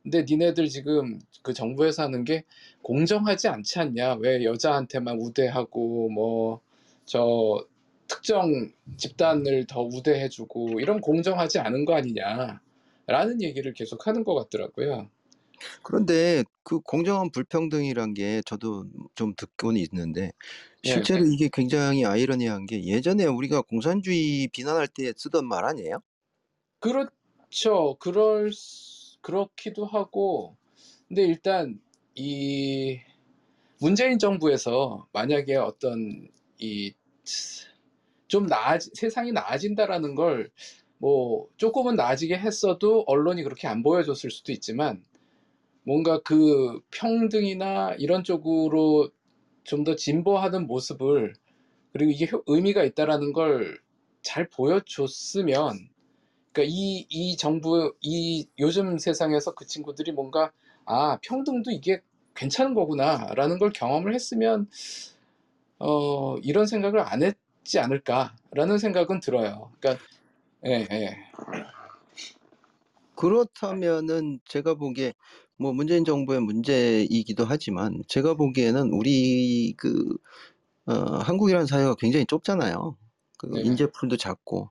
근데 니네들 지금 그 정부에서 하는 게 공정하지 않지 않냐? 왜 여자한테만 우대하고 뭐 저 특정 집단을 더 우대해주고 이런 공정하지 않은 거 아니냐? 라는 얘기를 계속 하는 것 같더라고요. 그런데 그 공정한 불평등이란 게 저도 좀 듣고는 있는데 예. 실제로 이게 굉장히 아이러니한 게 예전에 우리가 공산주의 비난할 때 쓰던 말 아니에요? 그렇죠. 그럴 수- 그렇기도 하고 근데 일단 이 문재인 정부에서 만약에 어떤 이 좀 나아 세상이 나아진다라는 걸 뭐 조금은 나아지게 했어도 언론이 그렇게 안 보여줬을 수도 있지만 뭔가 그 평등이나 이런 쪽으로 좀 더 진보하는 모습을 그리고 이게 효- 의미가 있다라는 걸 잘 보여줬으면 그러니까 이, 이 정부, 이 요즘 세상에서 그 친구들이 뭔가, 아, 평등도 이게 괜찮은 거구나라는 걸 경험을 했으면, 어, 이런 생각을 안 했지 않을까라는 생각은 들어요. 그러니까, 예, 예. 그렇다면은 제가 보기에 뭐 문재인 정부의 문제이기도 하지만 제가 보기에는 우리 그 어, 한국이라는 사회가 굉장히 좁잖아요. 그 네네. 인재풀도 작고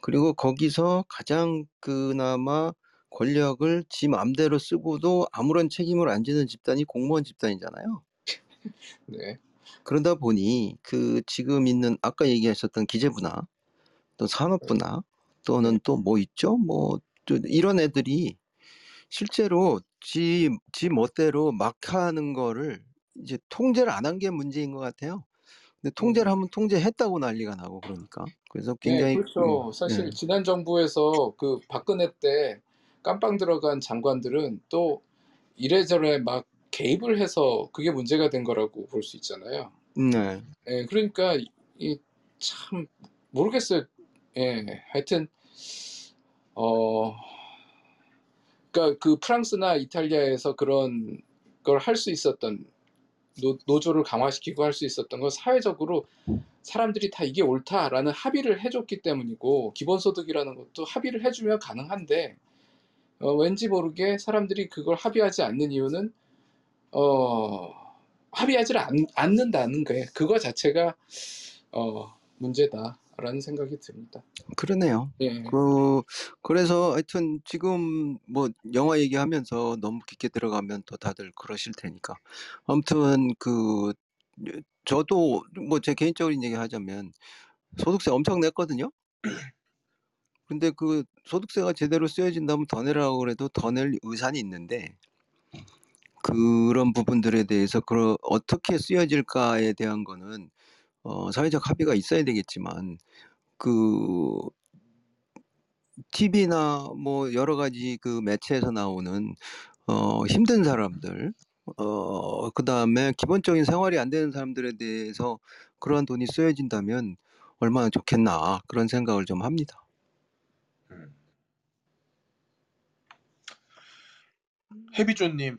그리고 거기서 가장 그나마 권력을 지 마음대로 쓰고도 아무런 책임을 안 지는 집단이 공무원 집단이잖아요. 네. 그러다 보니 그 지금 있는 아까 얘기하셨던 기재부나 또 산업부나 또는 또 뭐 있죠? 뭐 또 이런 애들이 실제로 지, 지 멋대로 막 하는 거를 이제 통제를 안 한 게 문제인 것 같아요. 근데 통제를 하면 통제했다고 난리가 나고 그러니까 그래서 네, 굉장히 그렇죠. 음, 사실 네. 지난 정부에서 그 박근혜 때 깜빵 들어간 장관들은 또 이래저래 막 개입을 해서 그게 문제가 된 거라고 볼 수 있잖아요. 네. 예, 그러니까 이 참 모르겠어요. 예, 하여튼 어, 그러니까 그 프랑스나 이탈리아에서 그런 걸 할 수 있었던 노, 노조를 강화시키고 할 수 있었던 건 사회적으로 사람들이 다 이게 옳다라는 합의를 해줬기 때문이고 기본소득이라는 것도 합의를 해주면 가능한데 어, 왠지 모르게 사람들이 그걸 합의하지 않는 이유는 어, 합의하지 않, 않는다는 거예요. 그거 자체가 어, 문제다라는 생각이 듭니다. 그러네요. 예. 그 그래서 하여튼 지금 뭐 영화 얘기하면서 너무 깊게 들어가면 또 다들 그러실 테니까 아무튼 그 저도 뭐 제 개인적인 얘기 하자면 소득세 엄청 냈거든요. 근데 그 소득세가 제대로 쓰여진다면 더 내라고 그래도 더 낼 의사는 있는데 그런 부분들에 대해서 그 어떻게 쓰여질까에 대한 거는 어, 사회적 합의가 있어야 되겠지만 그 TV나 뭐 여러 가지 그 매체에서 나오는 어, 힘든 사람들, 어, 그 다음에 기본적인 생활이 안 되는 사람들에 대해서 그러한 돈이 쓰여진다면 얼마나 좋겠나 그런 생각을 좀 합니다. 음. 해비존님,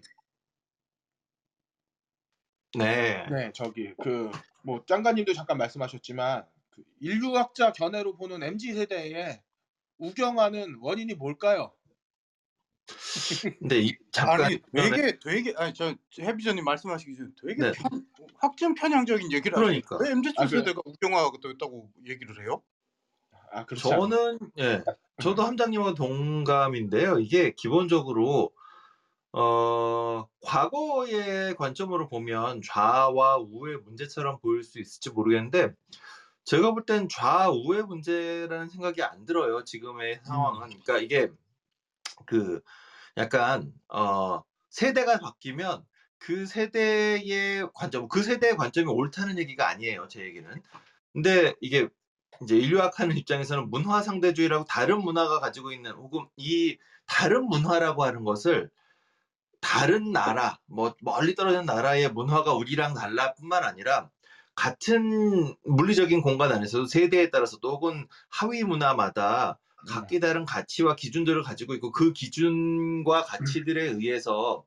네. 네 저기 그 뭐 짱가님도 잠깐 말씀하셨지만 그 인류학자 견해로 보는 mz 세대의 우경화는 원인이 뭘까요? 근데 이, 잠깐 아니 되게 되게 아니 저 해비전님 말씀하시기 전에 되게 네. 편, 확정 편향적인 얘기를 그러니까. 하시니까 왜 MZ 아, 그래요? 세대가 우경화가 또 있다고 얘기를 해요? 아 않아요. 저는 예, 저도 함장님과 동감인데요. 이게 기본적으로 어, 과거의 관점으로 보면 좌와 우의 문제처럼 보일 수 있을지 모르겠는데 제가 볼 땐 좌우의 문제라는 생각이 안 들어요. 지금의 상황은. 그러니까 이게 그 약간 어, 세대가 바뀌면 그 세대의 관점, 그 세대의 관점이 옳다는 얘기가 아니에요. 제 얘기는. 근데 이게 이제 인류학하는 입장에서는 문화 상대주의라고 다른 문화가 가지고 있는 혹은 이 다른 문화라고 하는 것을 다른 나라, 뭐 멀리 떨어진 나라의 문화가 우리랑 달라뿐만 아니라 같은 물리적인 공간 안에서도 세대에 따라서 또 혹은 하위 문화마다 각기 다른 가치와 기준들을 가지고 있고 그 기준과 가치들에 의해서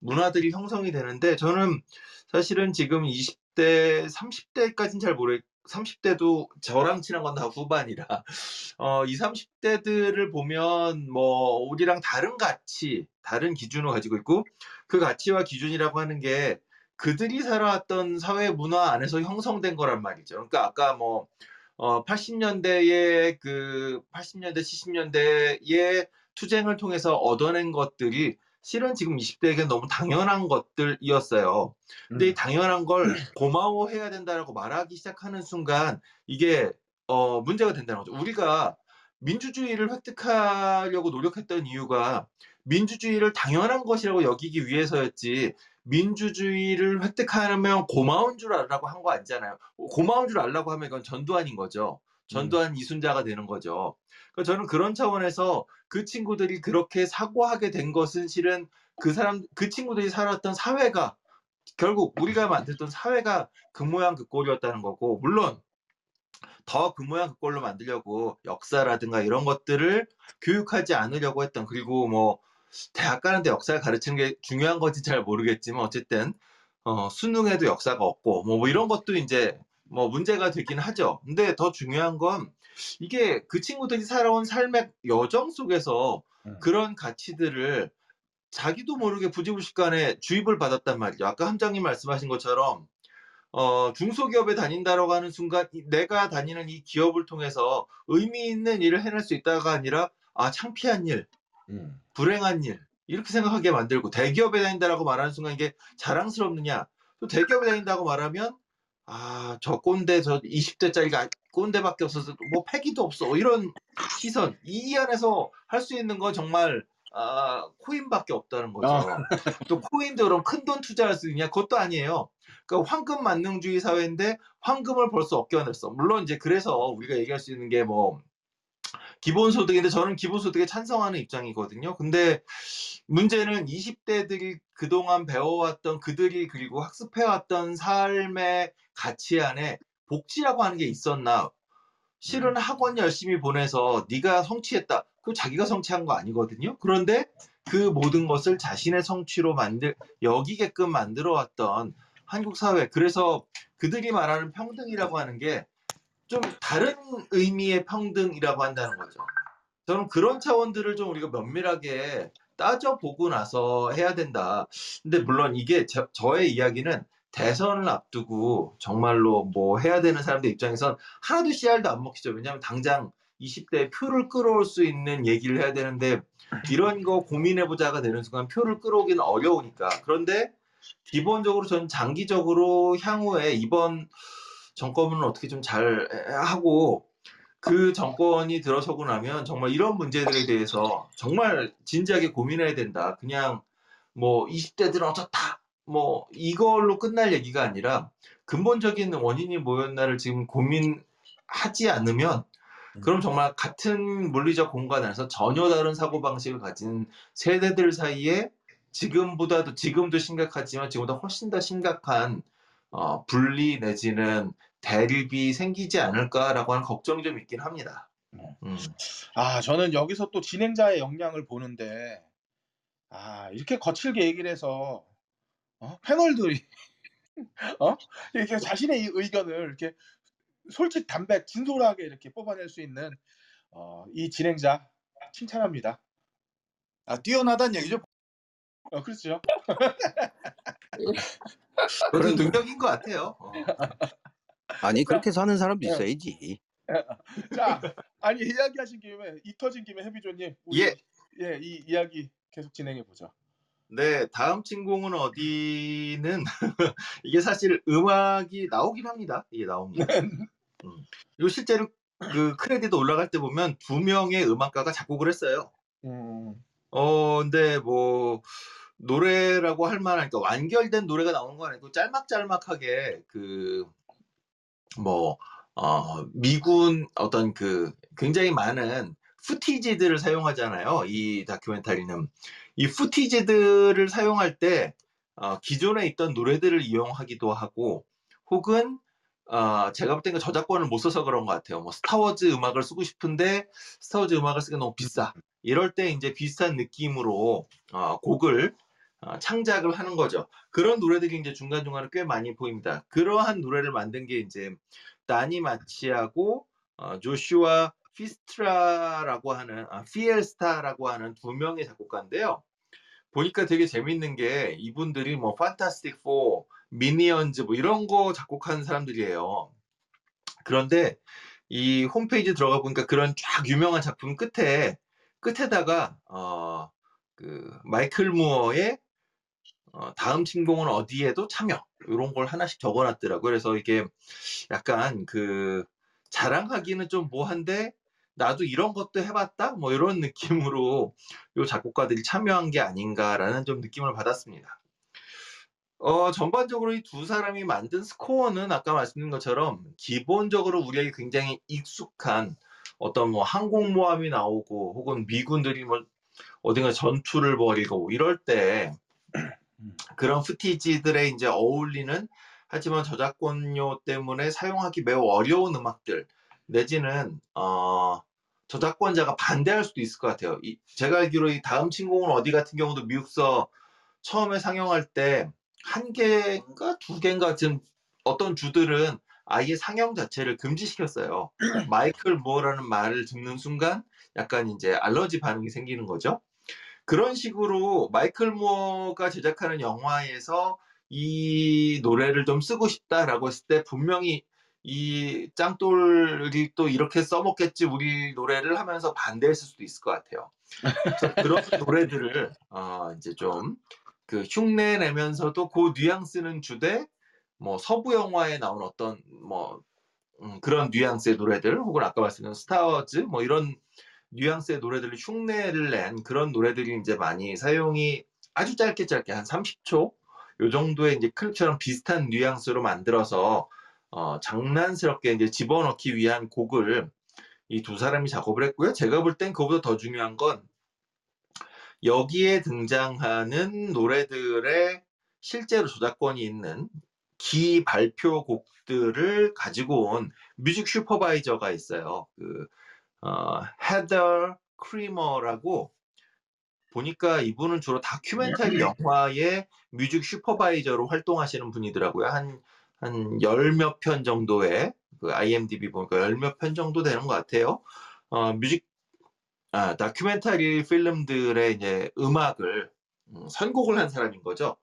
문화들이 형성이 되는데 저는 사실은 지금 20대, 30대까지는 잘 모르 30대도 저랑 친한 건 다 후반이라. 어, 20, 30대들을 보면 뭐 우리랑 다른 가치, 다른 기준을 가지고 있고 그 가치와 기준이라고 하는 게 그들이 살아왔던 사회 문화 안에서 형성된 거란 말이죠. 그러니까 아까 뭐 어, 80년대에 그 80년대, 70년대의 투쟁을 통해서 얻어낸 것들이 실은 지금 20대에게 너무 당연한 것들이었어요. 근데 이 당연한 걸 고마워해야 된다라고 말하기 시작하는 순간 이게 어, 문제가 된다는 거죠. 우리가 민주주의를 획득하려고 노력했던 이유가 민주주의를 당연한 것이라고 여기기 위해서였지 민주주의를 획득하면 고마운 줄 알라고 한 거 아니잖아요. 고마운 줄 알라고 하면 이건 전두환인 거죠. 전두환 이순자가 되는 거죠. 그러니까 저는 그런 차원에서 그 친구들이 그렇게 사고하게 된 것은 실은 그 사람 그 친구들이 살았던 사회가 결국 우리가 만들던 사회가 그 모양 그 꼴이었다는 거고 물론 더 그 모양 그 꼴로 만들려고 역사라든가 이런 것들을 교육하지 않으려고 했던 그리고 뭐 대학 가는데 역사를 가르치는 게 중요한 건지 잘 모르겠지만 어쨌든 어, 수능에도 역사가 없고 뭐, 뭐 이런 것도 이제 뭐 문제가 되긴 하죠. 근데 더 중요한 건 이게 그 친구들이 살아온 삶의 여정 속에서 음. 그런 가치들을 자기도 모르게 부지불식간에 주입을 받았단 말이죠. 아까 함장님 말씀하신 것처럼 어, 중소기업에 다닌다라고 하는 순간 이- 내가 다니는 이 기업을 통해서 의미 있는 일을 해낼 수 있다가 아니라 아 창피한 일, 음. 불행한 일 이렇게 생각하게 만들고 대기업에 다닌다라고 말하는 순간 이게 자랑스럽느냐 또 대기업에 다닌다고 말하면 아 저 꼰대 저 20대짜리가 꼰대밖에 없어서 뭐 패기도 없어 이런 시선 이 안에서 할 수 있는 건 정말 아, 코인밖에 없다는 거죠. 아. 또 코인도 그럼 큰 돈 투자할 수 있냐? 그것도 아니에요. 그러니까 황금 만능주의 사회인데 황금을 벌써 얻겨냈어. 물론 이제 그래서 우리가 얘기할 수 있는 게 뭐 기본소득인데 저는 기본소득에 찬성하는 입장이거든요. 근데 문제는 20대들이 그동안 배워왔던 그들이 그리고 학습해왔던 삶의 가치 안에 복지라고 하는 게 있었나? 실은 학원 열심히 보내서 네가 성취했다. 그 자기가 성취한 거 아니거든요. 그런데 그 모든 것을 자신의 성취로 만들 여기게끔 만들어 왔던 한국 사회. 그래서 그들이 말하는 평등이라고 하는 게 좀 다른 의미의 평등이라고 한다는 거죠. 저는 그런 차원들을 좀 우리가 면밀하게 따져보고 나서 해야 된다. 근데 물론 이게 저, 저의 이야기는 대선을 앞두고 정말로 뭐 해야 되는 사람들 입장에선 하나도 씨알도 안 먹히죠. 왜냐하면 당장 20대 표를 끌어올 수 있는 얘기를 해야 되는데 이런 거 고민해보자가 되는 순간 표를 끌어오기는 어려우니까. 그런데 기본적으로 저는 장기적으로 향후에 이번 정권은 어떻게 좀 잘 하고 그 정권이 들어서고 나면 정말 이런 문제들에 대해서 정말 진지하게 고민해야 된다. 그냥 뭐 20대들은 어쩌다 뭐 이걸로 끝날 얘기가 아니라 근본적인 원인이 뭐였나를 지금 고민하지 않으면 그럼 정말 같은 물리적 공간 안에서 전혀 다른 사고 방식을 가진 세대들 사이에 지금보다도 지금도 심각하지만 지금보다 훨씬 더 심각한 어, 분리 내지는 대립이 생기지 않을까라고 하는 걱정이 좀 있긴 합니다. 음. 아, 저는 여기서 또 진행자의 역량을 보는데, 아, 이렇게 거칠게 얘기를 해서, 어? 패널들이, 어? 이렇게 자신의 이 의견을 이렇게 솔직 담백, 진솔하게 이렇게 뽑아낼 수 있는, 어, 이 진행자, 칭찬합니다. 아 뛰어나다는 얘기죠. 어, 그렇죠. 그런 능력인 것 같아요. 어. 아니 그렇게 사는 사람도 예. 있어야지. 자, 아니, 이야기하신 김에, 이 터진 김에 해비조님, 우리, 예. 예, 이 이야기 계속 진행해 보죠. 네, 다음 진공은 어디는 이게 사실 음악이 나오긴 합니다. 이게 나옵니다. 음. 그리고 실제로 그 크레딧 올라갈 때 보면 두 명의 음악가가 작곡을 했어요. 음, 어, 근데 뭐 노래라고 할 만한 그러니까 완결된 노래가 나오는 건 아니고 짤막짤막하게 그 뭐 어, 미군 어떤 그 굉장히 많은 푸티지들을 사용하잖아요. 이 다큐멘터리는 이 푸티지들을 사용할 때 어, 기존에 있던 노래들을 이용하기도 하고 혹은 어, 제가 볼 때는 저작권을 못 써서 그런 것 같아요. 뭐 스타워즈 음악을 쓰고 싶은데 스타워즈 음악을 쓰기 너무 비싸. 이럴 때 이제 비슷한 느낌으로 어, 곡을 어, 창작을 하는 거죠. 그런 노래들이 이제 중간중간에 꽤 많이 보입니다. 그러한 노래를 만든 게 이제 다니 마치하고 어, 조슈아 피스트라라고 하는 아, 피엘스타라고 하는 두 명의 작곡가인데요. 보니까 되게 재밌는 게 이분들이 뭐 판타스틱 4, 미니언즈 뭐 이런 거 작곡한 사람들이에요. 그런데 이 홈페이지 들어가 보니까 그런 쫙 유명한 작품 끝에 끝에다가 어, 그 마이클 무어의 어, 다음 침공은 어디에도 참여 이런 걸 하나씩 적어놨더라고요. 그래서 이게 약간 그 자랑하기는 좀 뭐한데 나도 이런 것도 해봤다 뭐 이런 느낌으로 요 작곡가들이 참여한 게 아닌가라는 좀 느낌을 받았습니다. 어, 전반적으로 이두 사람이 만든 스코어는 아까 말씀드린 것처럼 기본적으로 우리에게 굉장히 익숙한 어떤 뭐 항공모함이 나오고 혹은 미군들이 뭐 어딘가 전투를 벌이고 이럴 때 그런 푸티지들에 이제 어울리는 하지만 저작권료 때문에 사용하기 매우 어려운 음악들 내지는 어, 저작권자가 반대할 수도 있을 것 같아요. 이, 제가 알기로 이 다음 침공은 어디 같은 경우도 미국서 처음에 상영할 때 한 개인가 두 개인가 지금 어떤 주들은 아예 상영 자체를 금지시켰어요. 마이클 무어라는 말을 듣는 순간 약간 이제 알러지 반응이 생기는 거죠. 그런 식으로 마이클 무어가 제작하는 영화에서 이 노래를 좀 쓰고 싶다라고 했을 때 분명히 이 짱돌이 또 이렇게 써먹겠지 우리 노래를 하면서 반대했을 수도 있을 것 같아요. 그래서 그런 노래들을 어, 이제 좀 그 흉내 내면서도 그 뉘앙스는 주되 뭐 서부 영화에 나온 어떤 뭐 음, 그런 뉘앙스의 노래들 혹은 아까 말씀드린 스타워즈 뭐 이런 뉘앙스의 노래들을 흉내를 낸 그런 노래들이 이제 많이 사용이 아주 짧게 짧게 한 30초 요 정도의 이제 클립처럼 비슷한 뉘앙스로 만들어서 어, 장난스럽게 이제 집어넣기 위한 곡을 이 두 사람이 작업을 했고요. 제가 볼 땐 그보다 더 중요한 건 여기에 등장하는 노래들의 실제로 저작권이 있는 기 발표 곡들을 가지고 온 music supervisor가 있어요. 그 어, 헤더 크리머라고 보니까 이분은 주로 다큐멘터리 영화의 music supervisor로 활동하시는 분이더라고요. 한, 한 열 몇 편 정도의, 그 IMDb 보니까 열 몇 편 정도 되는 것 같아요. 어, 뮤직, 아, 다큐멘터리 필름들의 이제 음악을 음, 선곡을 한 사람인 거죠.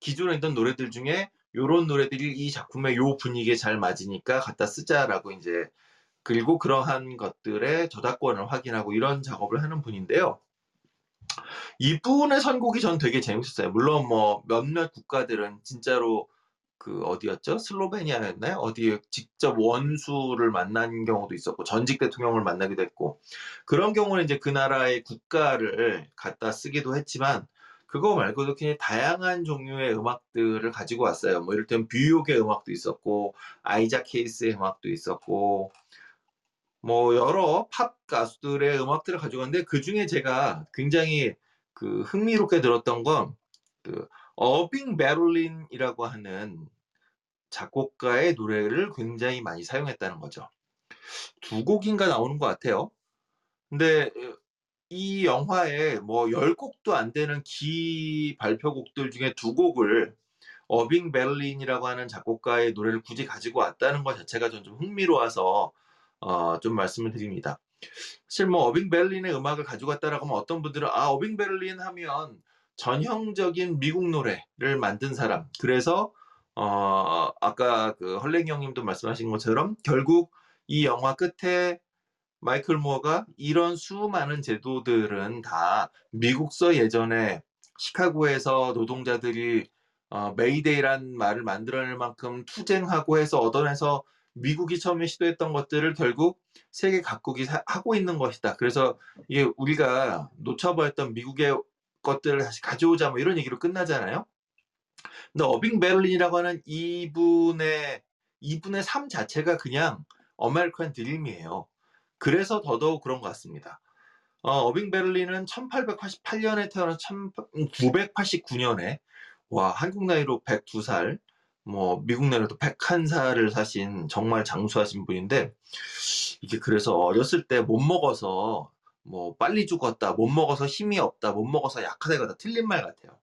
기존에 있던 노래들 중에 요런 노래들이 이 작품의 요 분위기에 잘 맞으니까 갖다 쓰자라고 이제 그리고 그러한 것들의 저작권을 확인하고 이런 작업을 하는 분인데요. 이분의 선곡이 전 되게 재밌었어요. 물론 뭐 몇몇 국가들은 진짜로 그 어디였죠? 슬로베니아였나요? 어디에 직접 원수를 만난 경우도 있었고 전직 대통령을 만나기도 했고 그런 경우는 이제 그 나라의 국가를 갖다 쓰기도 했지만 그거 말고도 그냥 다양한 종류의 음악들을 가지고 왔어요. 뭐 이를테면 뷰욕의 음악도 있었고 아이작 케이스의 음악도 있었고 뭐 여러 팝 가수들의 음악들을 가지고 왔는데 그 중에 제가 굉장히 그 흥미롭게 들었던 건그 어빙 베를린이라고 하는 작곡가의 노래를 굉장히 많이 사용했다는 거죠. 두 곡인가 나오는 것 같아요. 근데 이 영화에 뭐 10곡도 안 되는 기 발표곡들 중에 두 곡을 어빙 베를린이라고 하는 작곡가의 노래를 굳이 가지고 왔다는 것 자체가 전좀 흥미로워서 어, 좀 말씀을 드립니다. 사실 뭐 어빙 베를린의 음악을 가지고 왔다라고 하면 어떤 분들은 아 어빙 베를린 하면 전형적인 미국 노래를 만든 사람. 그래서 어 아까 그 헐랭이 형님도 말씀하신 것처럼 결국 이 영화 끝에 마이클 무어가 이런 수많은 제도들은 다 미국서 예전에 시카고에서 노동자들이 어, 메이데이란 말을 만들어낼 만큼 투쟁하고 해서 얻어내서 미국이 처음에 시도했던 것들을 결국 세계 각국이 사- 하고 있는 것이다. 그래서 이게 우리가 놓쳐버렸던 미국의 것들을 다시 가져오자 뭐 이런 얘기로 끝나잖아요. 근데 어빙 베를린이라고 하는 이분의 이분의 삶 자체가 그냥 American dream이에요. 그래서 더더욱 그런 것 같습니다. 어빙 베를린은 1888년에 태어나서 1989년에 와 한국 나이로 102살, 뭐 미국 나이로도 101살을 사신 정말 장수하신 분인데 이게 그래서 어렸을 때 못 먹어서 뭐 빨리 죽었다, 못 먹어서 힘이 없다, 못 먹어서 약하다 이거 다 틀린 말 같아요.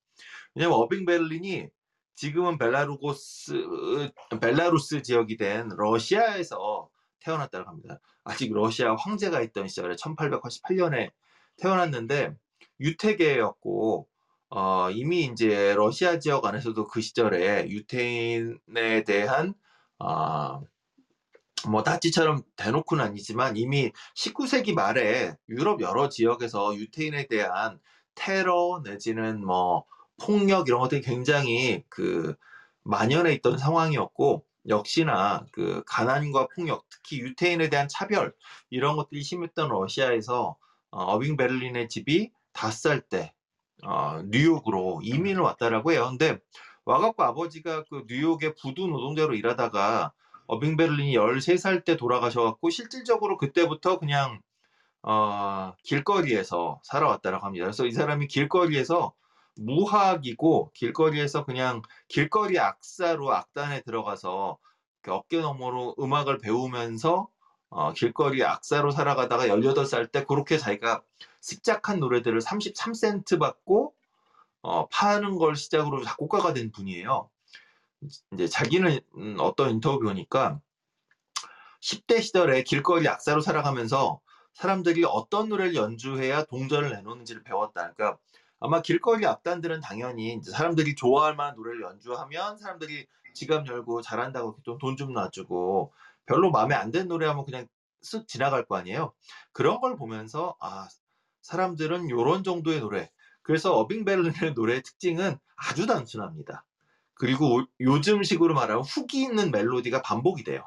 왜냐면 어빙 베를린이 지금은 벨라루고스 벨라루스 지역이 된 러시아에서 태어났다고 합니다. 아직 러시아 황제가 있던 시절에 1888년에 태어났는데 유태계였고 어, 이미 이제 러시아 지역 안에서도 그 시절에 유태인에 대한 어, 뭐 나치처럼 대놓고는 아니지만 이미 19세기 말에 유럽 여러 지역에서 유태인에 대한 테러 내지는 뭐 폭력 이런 것들이 굉장히 그 만연해 있던 상황이었고 역시나 그 가난과 폭력 특히 유태인에 대한 차별 이런 것들이 심했던 러시아에서 어, 어빙 베를린의 집이 다섯 살때 어, 뉴욕으로 이민을 왔다라고 해요. 근데 와갖고 아버지가 그 뉴욕의 부두 노동자로 일하다가 어빙 베를린이 13살 때 돌아가셔갖고 실질적으로 그때부터 그냥 어, 길거리에서 살아왔다라고 합니다. 그래서 이 사람이 길거리에서 무학이고 길거리에서 그냥 길거리 악사로 악단에 들어가서 그 어깨 너머로 음악을 배우면서 어, 길거리 악사로 살아가다가 18살 때 그렇게 자기가 습작한 노래들을 33센트 받고 어, 파는 걸 시작으로 작곡가가 된 분이에요. 이제 자기는 음, 어떤 인터뷰 보니까 10대 시절에 길거리 악사로 살아가면서 사람들이 어떤 노래를 연주해야 동전을 내놓는지를 배웠다. 그러니까 아마 길거리 악단들은 당연히 사람들이 좋아할 만한 노래를 연주하면 사람들이 지갑 열고 잘한다고 돈 좀 놔주고 별로 마음에 안 드는 노래 하면 그냥 쓱 지나갈 거 아니에요. 그런 걸 보면서 아 사람들은 요런 정도의 노래 그래서 어빙 베를린의 노래의 특징은 아주 단순합니다. 그리고 요즘식으로 말하면 훅이 있는 멜로디가 반복이 돼요.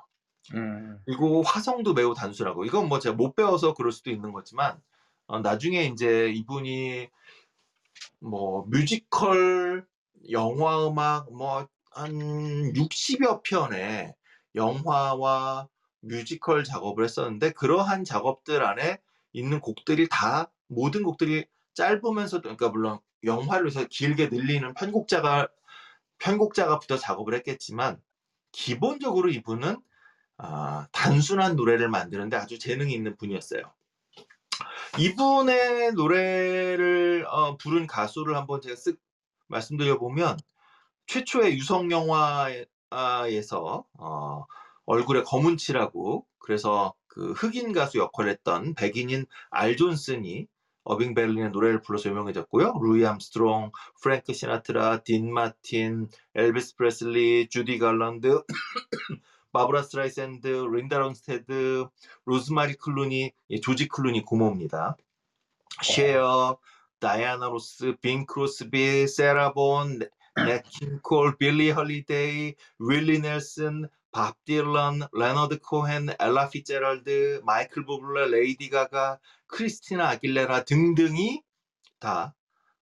음. 그리고 화성도 매우 단순하고 이건 뭐 제가 못 배워서 그럴 수도 있는 거지만 어, 나중에 이제 이분이 뭐 뮤지컬, 영화 음악 뭐 한 60여 편의 영화와 뮤지컬 작업을 했었는데 그러한 작업들 안에 있는 곡들이 다 모든 곡들이 짧으면서도 그러니까 물론 영화로 해서 길게 늘리는 편곡자가 편곡자가 붙어 작업을 했겠지만 기본적으로 이분은 아, 단순한 노래를 만드는데 아주 재능이 있는 분이었어요. 이분의 노래를 어, 부른 가수를 한번 제가 쓱 말씀드려 보면 최초의 유성 영화에서 어, 얼굴에 검은 칠하고 그래서 그 흑인 가수 역할을 했던 백인인 알 존슨이 어빙 베를린의 노래를 불러서 유명해졌고요. 루이 암스트롱, 프랭크 시나트라, 딘 마틴, 엘비스 프레슬리, 주디 갈란드, 바브라 스트라이샌드, 린다 론스테드, 로즈마리 클루니, 예, 조지 클루니 고모입니다. 셰어, 다이아나 로스, 빙 크로스비, 세라 본, 냇 킹 콜, 빌리 홀리데이, 윌리 넬슨, 밥 딜런, 레너드 코헨, 엘라 피제럴드, 마이클 부블레, 레이디 가가, 크리스티나 아길레라 등등이 다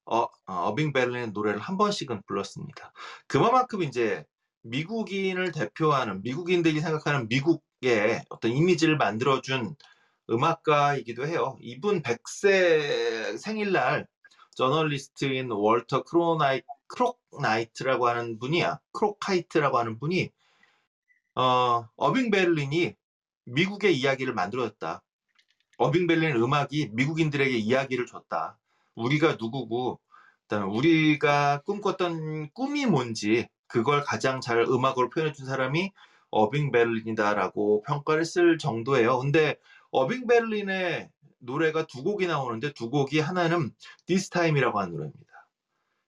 어, 어빙 베를린 노래를 한 번씩은 불렀습니다. 그만큼 이제 미국인을 대표하는 미국인들이 생각하는 미국의 어떤 이미지를 만들어준 음악가이기도 해요. 이분 100세 생일날 저널리스트인 월터 크로나이, 크록나이트라고 하는 분이야. 크로카이트라고 하는 분이 어, 어빙 베를린이 미국의 이야기를 만들어줬다. 어빙 베를린 음악이 미국인들에게 이야기를 줬다. 우리가 누구고, 그다음에 우리가 꿈꿨던 꿈이 뭔지 그걸 가장 잘 음악으로 표현해준 사람이 어빙 베를린이다라고 평가를 쓸 정도예요. 근데 어빙 베를린의 노래가 두 곡이 나오는데 두 곡이 하나는 This Time이라고 하는 노래입니다.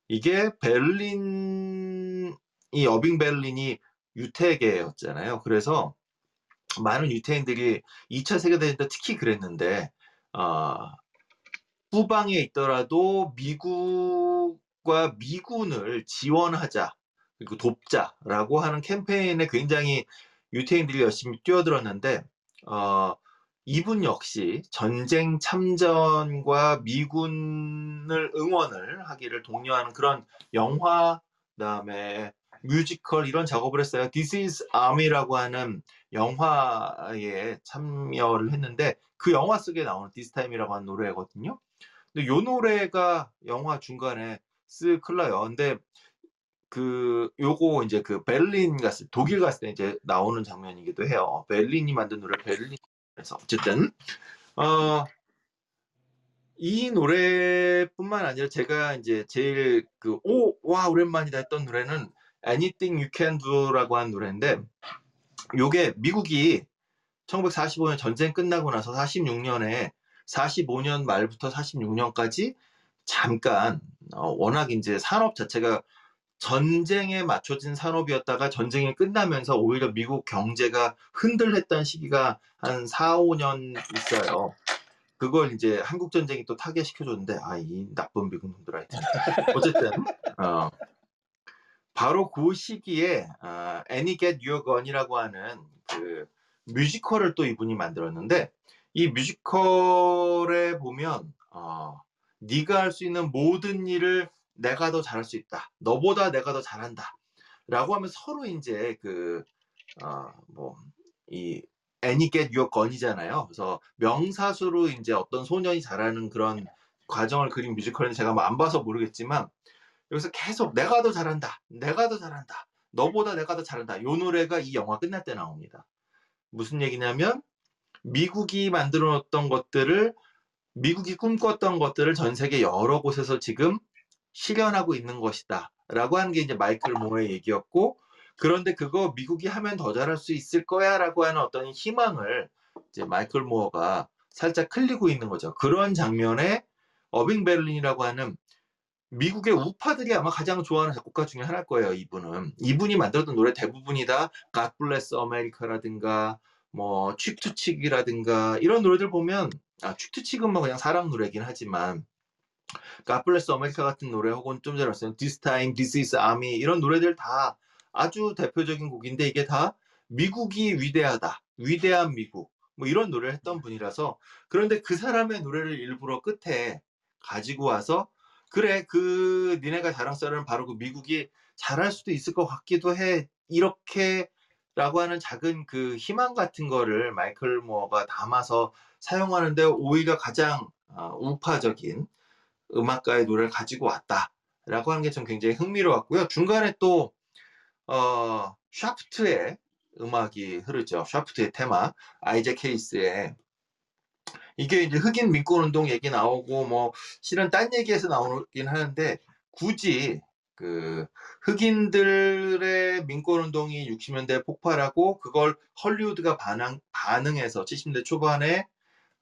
이게 베를린 이 어빙 베를린이 유태계였잖아요. 그래서 많은 유태인들이 2차 세계대전 때 특히 그랬는데 어, 후방에 있더라도 미국과 미군을 지원하자 그리고 돕자라고 하는 캠페인에 굉장히 유태인들이 열심히 뛰어들었는데 어, 이분 역시 전쟁 참전과 미군을 응원을 하기를 독려하는 그런 영화 그다음에 뮤지컬 이런 작업을 했어요. This is Army라고 하는 영화에 참여를 했는데 그 영화 속에 나오는 This Time이라고 하는 노래거든요. 근데 요 노래가 영화 중간에 쓱 흘러요. 근데 그 요거 이제 그 베를린 갔을 독일 갔을 때 이제 나오는 장면이기도 해요. 베를린이 만든 노래 베를린에서 어쨌든 어. 이 노래뿐만 아니라 제가 이제 제일 그 오 와 오랜만이다 했던 노래는 Anything You Can Do라고 하는 노래인데 요게 미국이 1945년 전쟁 끝나고 나서 46년에 45년 말부터 46년까지 잠깐 어, 워낙 이제 산업 자체가 전쟁에 맞춰진 산업이었다가 전쟁이 끝나면서 오히려 미국 경제가 흔들렸던 시기가 한 4, 5년 있어요. 그걸 이제 한국 전쟁이 또 타개시켜줬는데 아 이 나쁜 미국 놈들 하여튼 어쨌든 어, 바로 그 시기에 아, Any Get Your Gun이라고 하는 그 뮤지컬을 또 이분이 만들었는데 이 뮤지컬에 보면 어, 네가 할 수 있는 모든 일을 내가 더 잘할 수 있다. 너보다 내가 더 잘한다. 라고 하면 서로 이제 그, 어, 뭐, 이, Any get your gun이잖아요. 그래서 명사수로 이제 어떤 소년이 잘하는 그런 과정을 그린 뮤지컬인데 제가 뭐 안 봐서 모르겠지만 여기서 계속 내가 더 잘한다. 내가 더 잘한다. 너보다 내가 더 잘한다. 요 노래가 이 영화 끝날 때 나옵니다. 무슨 얘기냐면 미국이 만들어 놓았던 것들을 미국이 꿈꿨던 것들을 전 세계 여러 곳에서 지금 실현하고 있는 것이다. 라고 하는 게 이제 마이클 모어의 얘기였고, 그런데 그거 미국이 하면 더 잘할 수 있을 거야 라고 하는 어떤 희망을 이제 마이클 모어가 살짝 흘리고 있는 거죠. 그런 장면에 어빙 베를린이라고 하는 미국의 우파들이 아마 가장 좋아하는 작곡가 중에 하나일 거예요, 이분은. 이분이 만들었던 노래 대부분이 다 God Bless America라든가 뭐 칙투칙이라든가 이런 노래들 보면 아, 칙투칙은 뭐 그냥 사랑 노래긴 하지만 God Bless America 같은 노래 혹은 좀 전에 말씀 This Time, This Is Army 이런 노래들 다 아주 대표적인 곡인데 이게 다 미국이 위대하다. 위대한 미국 뭐 이런 노래를 했던 분이라서 그런데 그 사람의 노래를 일부러 끝에 가지고 와서 그래 그 니네가 자랑스러운 바로 그 미국이 잘할 수도 있을 것 같기도 해 이렇게 라고 하는 작은 그 희망 같은 거를 마이클 모어가 담아서 사용하는데 오히려 가장 어, 우파적인 음악가의 노래를 가지고 왔다라고 하는 게 좀 굉장히 흥미로웠고요. 중간에 또 어, 샤프트의 음악이 흐르죠. 샤프트의 테마, 아이제 케이스의 이게 이제 흑인 민권 운동 얘기 나오고 뭐 실은 딴 얘기에서 나오긴 하는데 굳이 그 흑인들의 민권 운동이 60년대에 폭발하고 그걸 헐리우드가 반항, 반응해서 70년대 초반에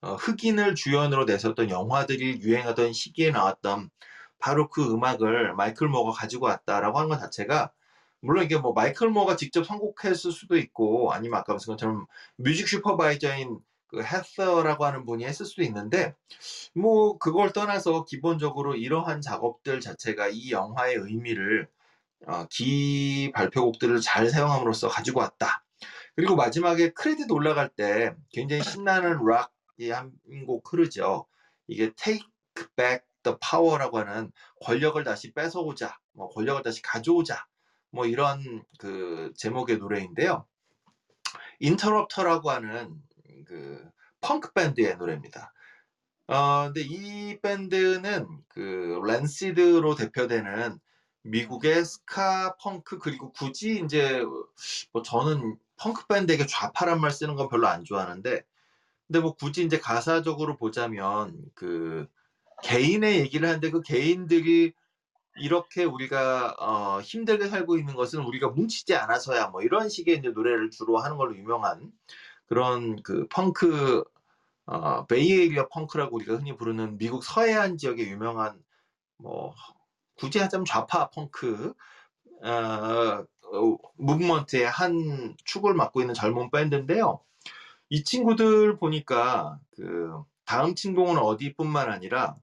어, 흑인을 주연으로 내세웠던 영화들이 유행하던 시기에 나왔던 바로 그 음악을 마이클 무어가 가지고 왔다라고 하는 것 자체가 물론 이게 뭐 마이클 무어가 직접 선곡했을 수도 있고 아니면 아까 말씀 것처럼 music supervisor인 그 헤더라고 하는 분이 했을 수도 있는데 뭐 그걸 떠나서 기본적으로 이러한 작업들 자체가 이 영화의 의미를 어, 기 발표곡들을 잘 사용함으로써 가지고 왔다. 그리고 마지막에 크레딧 올라갈 때 굉장히 신나는 락이 한 곡 흐르죠. 이게 Take Back the Power라고 하는 권력을 다시 뺏어오자, 뭐 권력을 다시 가져오자, 뭐 이런 그 제목의 노래인데요. 인터럽터라고 하는 그 펑크 밴드의 노래입니다. 어, 근데 이 밴드는 그 랜시드로 대표되는 미국의 스카 펑크 그리고 굳이 이제 뭐 저는 펑크 밴드에게 좌파란 말 쓰는 건 별로 안 좋아하는데 근데 뭐 굳이 이제 가사적으로 보자면 그 개인의 얘기를 하는데 그 개인들이 이렇게 우리가 어, 힘들게 살고 있는 것은 우리가 뭉치지 않아서야 뭐 이런 식의 이제 노래를 주로 하는 걸로 유명한 그런 그 펑크 어, 베이에리어 펑크라고 우리가 흔히 부르는 미국 서해안 지역의 유명한 뭐 굳이 하자면 좌파 펑크 어, 어, 무브먼트의 한 축을 맡고 있는 젊은 밴드인데요. 이 친구들 보니까 그 다음 친구는 어디뿐만 아니라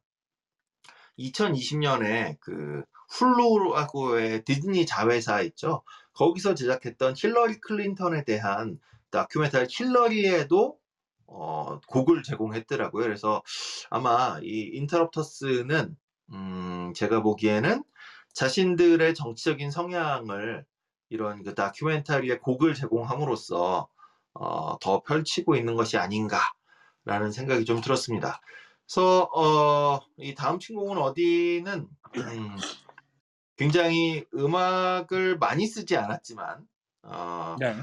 2020년에 그 훌루하고의 디즈니 자회사 있죠. 거기서 제작했던 힐러리 클린턴에 대한 다큐멘터리 힐러리에도 어, 곡을 제공했더라고요. 그래서 아마 이 인터럽터스는 음, 제가 보기에는 자신들의 정치적인 성향을 이런 그 다큐멘터리에 곡을 제공함으로써 어, 더 펼치고 있는 것이 아닌가라는 생각이 좀 들었습니다. 그래서 어, 이 다음 친구는 어디는 음, 굉장히 음악을 많이 쓰지 않았지만 어, 네.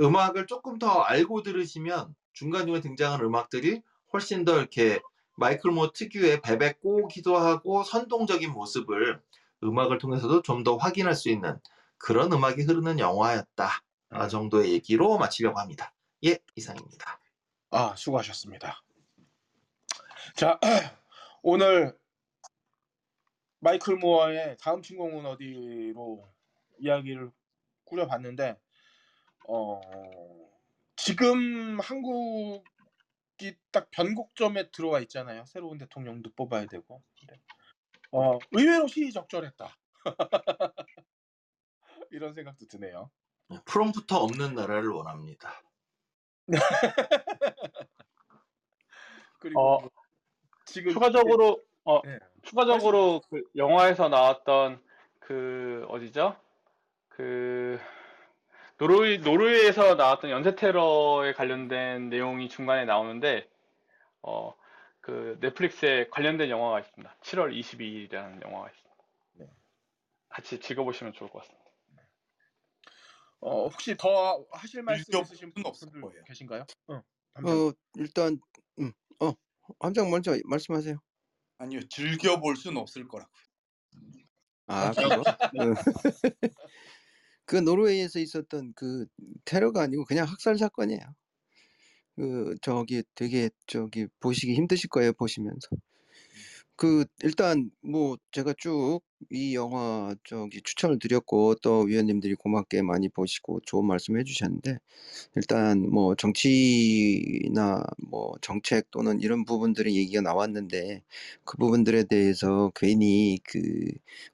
음악을 조금 더 알고 들으시면 중간중간 등장하는 음악들이 훨씬 더 이렇게 마이클 모 특유의 베베 꼬기도 하고 선동적인 모습을 음악을 통해서도 좀 더 확인할 수 있는 그런 음악이 흐르는 영화였다. 아, 정도의 얘기로 마치려고 합니다. 예, 이상입니다. 아, 수고하셨습니다. 자, 오늘 마이클 모어의 다음 친구는 어디로 이야기를 꾸려봤는데, 어, 지금 한국이 딱 변곡점에 들어와 있잖아요. 새로운 대통령도 뽑아야 되고. 근데, 어, 의외로 시의적절했다. 이런 생각도 드네요. 프롬프터 없는 나라를 원합니다. 그리고 어, 뭐 지금 추가적으로 어 네. 추가적으로 그 영화에서 나왔던 그 어디죠? 그 노르웨이 노르웨이에서 나왔던 연쇄 테러에 관련된 내용이 중간에 나오는데 어 그 넷플릭스에 관련된 영화가 있습니다. 7월 22일이라는 영화가 있습니다. 네. 같이 즐겨보시면 좋을 것 같습니다. 어, 혹시 더 하실 말씀 있으신 없을 분들 거예요. 계신가요? 어. 어 일단 음, 어 함장 먼저 말씀하세요. 아니요 즐겨볼 수는 없을 거라고. 아 그거? 그, 그 노르웨이에서 있었던 그 테러가 아니고 그냥 학살 사건이에요. 그 저기 되게 저기 보시기 힘드실 거예요 보시면서. 그 일단 뭐 제가 쭉 이 영화 저기 추천을 드렸고 또 위원님들이 고맙게 많이 보시고 좋은 말씀 해 주셨는데 일단 뭐 정치나 뭐 정책 또는 이런 부분들의 얘기가 나왔는데 그 부분들에 대해서 괜히 그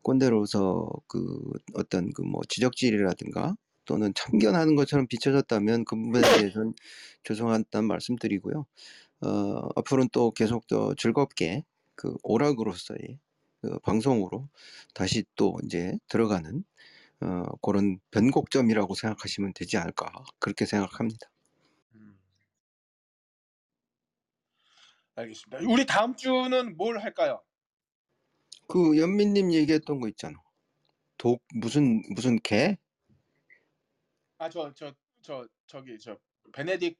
꼰대로서 그 어떤 그 뭐 지적질이라든가 또는 참견하는 것처럼 비춰졌다면 그 부분에 대해서는 죄송하다는 말씀드리고요. 어, 앞으로는 또 계속 더 즐겁게 그 오락으로서의 그 방송으로 다시 또 이제 들어가는 어, 그런 변곡점이라고 생각하시면 되지 않을까 그렇게 생각합니다. 음. 알겠습니다. 우리 다음 주는 뭘 할까요? 그 연민님 얘기했던 거 있잖아. 독 무슨 무슨 개? 아 저 저 저 저 기 저 베네딕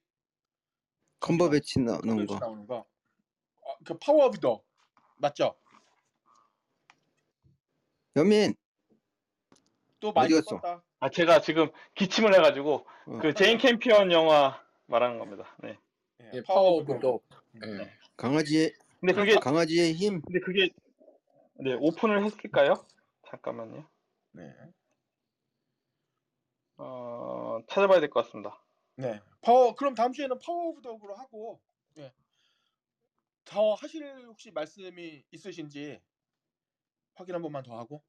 컨버배치 나오는 거. 나오는 거. 어, 그 파워 오브 더 맞죠? 연민 또 많이 어디 갔어? 썼다. 아 제가 지금 기침을 해가지고 어. 그 제인 캠피언 영화 말하는 겁니다. 네. 예, 파워 오브 독. 예. 강아지의 근데 그게 강아지의 힘. 근데 그게 네 오픈을 했을까요? 잠깐만요. 네. 어 찾아봐야 될 것 같습니다. 네. 파워 그럼 다음 주에는 Power of the Dog로 하고 예. 더 하실 혹시 말씀이 있으신지 확인 한 번만 더 하고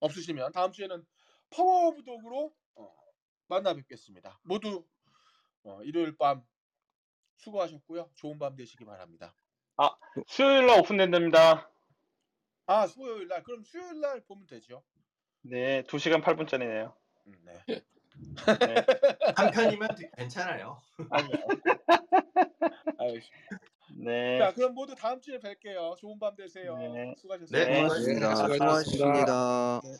없으시면 다음 주에는 Power of the Dog로 어, 만나 뵙겠습니다. 모두 어, 일요일 밤 수고하셨고요. 좋은 밤 되시기 바랍니다. 수요일 날 오픈된답니다. 아 수요일 날 그럼 수요일 날 보면 되죠. 네, 2시간 8분짜리네요. 음, 네. 네. 한 편이면 되- 괜찮아요. 알겠습니다. 네. 자 그럼 모두 다음 주에 뵐게요. 좋은 밤 되세요. 네. 수고하셨습니다. 네. 고맙습니다. 수고하셨습니다. 수고하셨습니다. 네.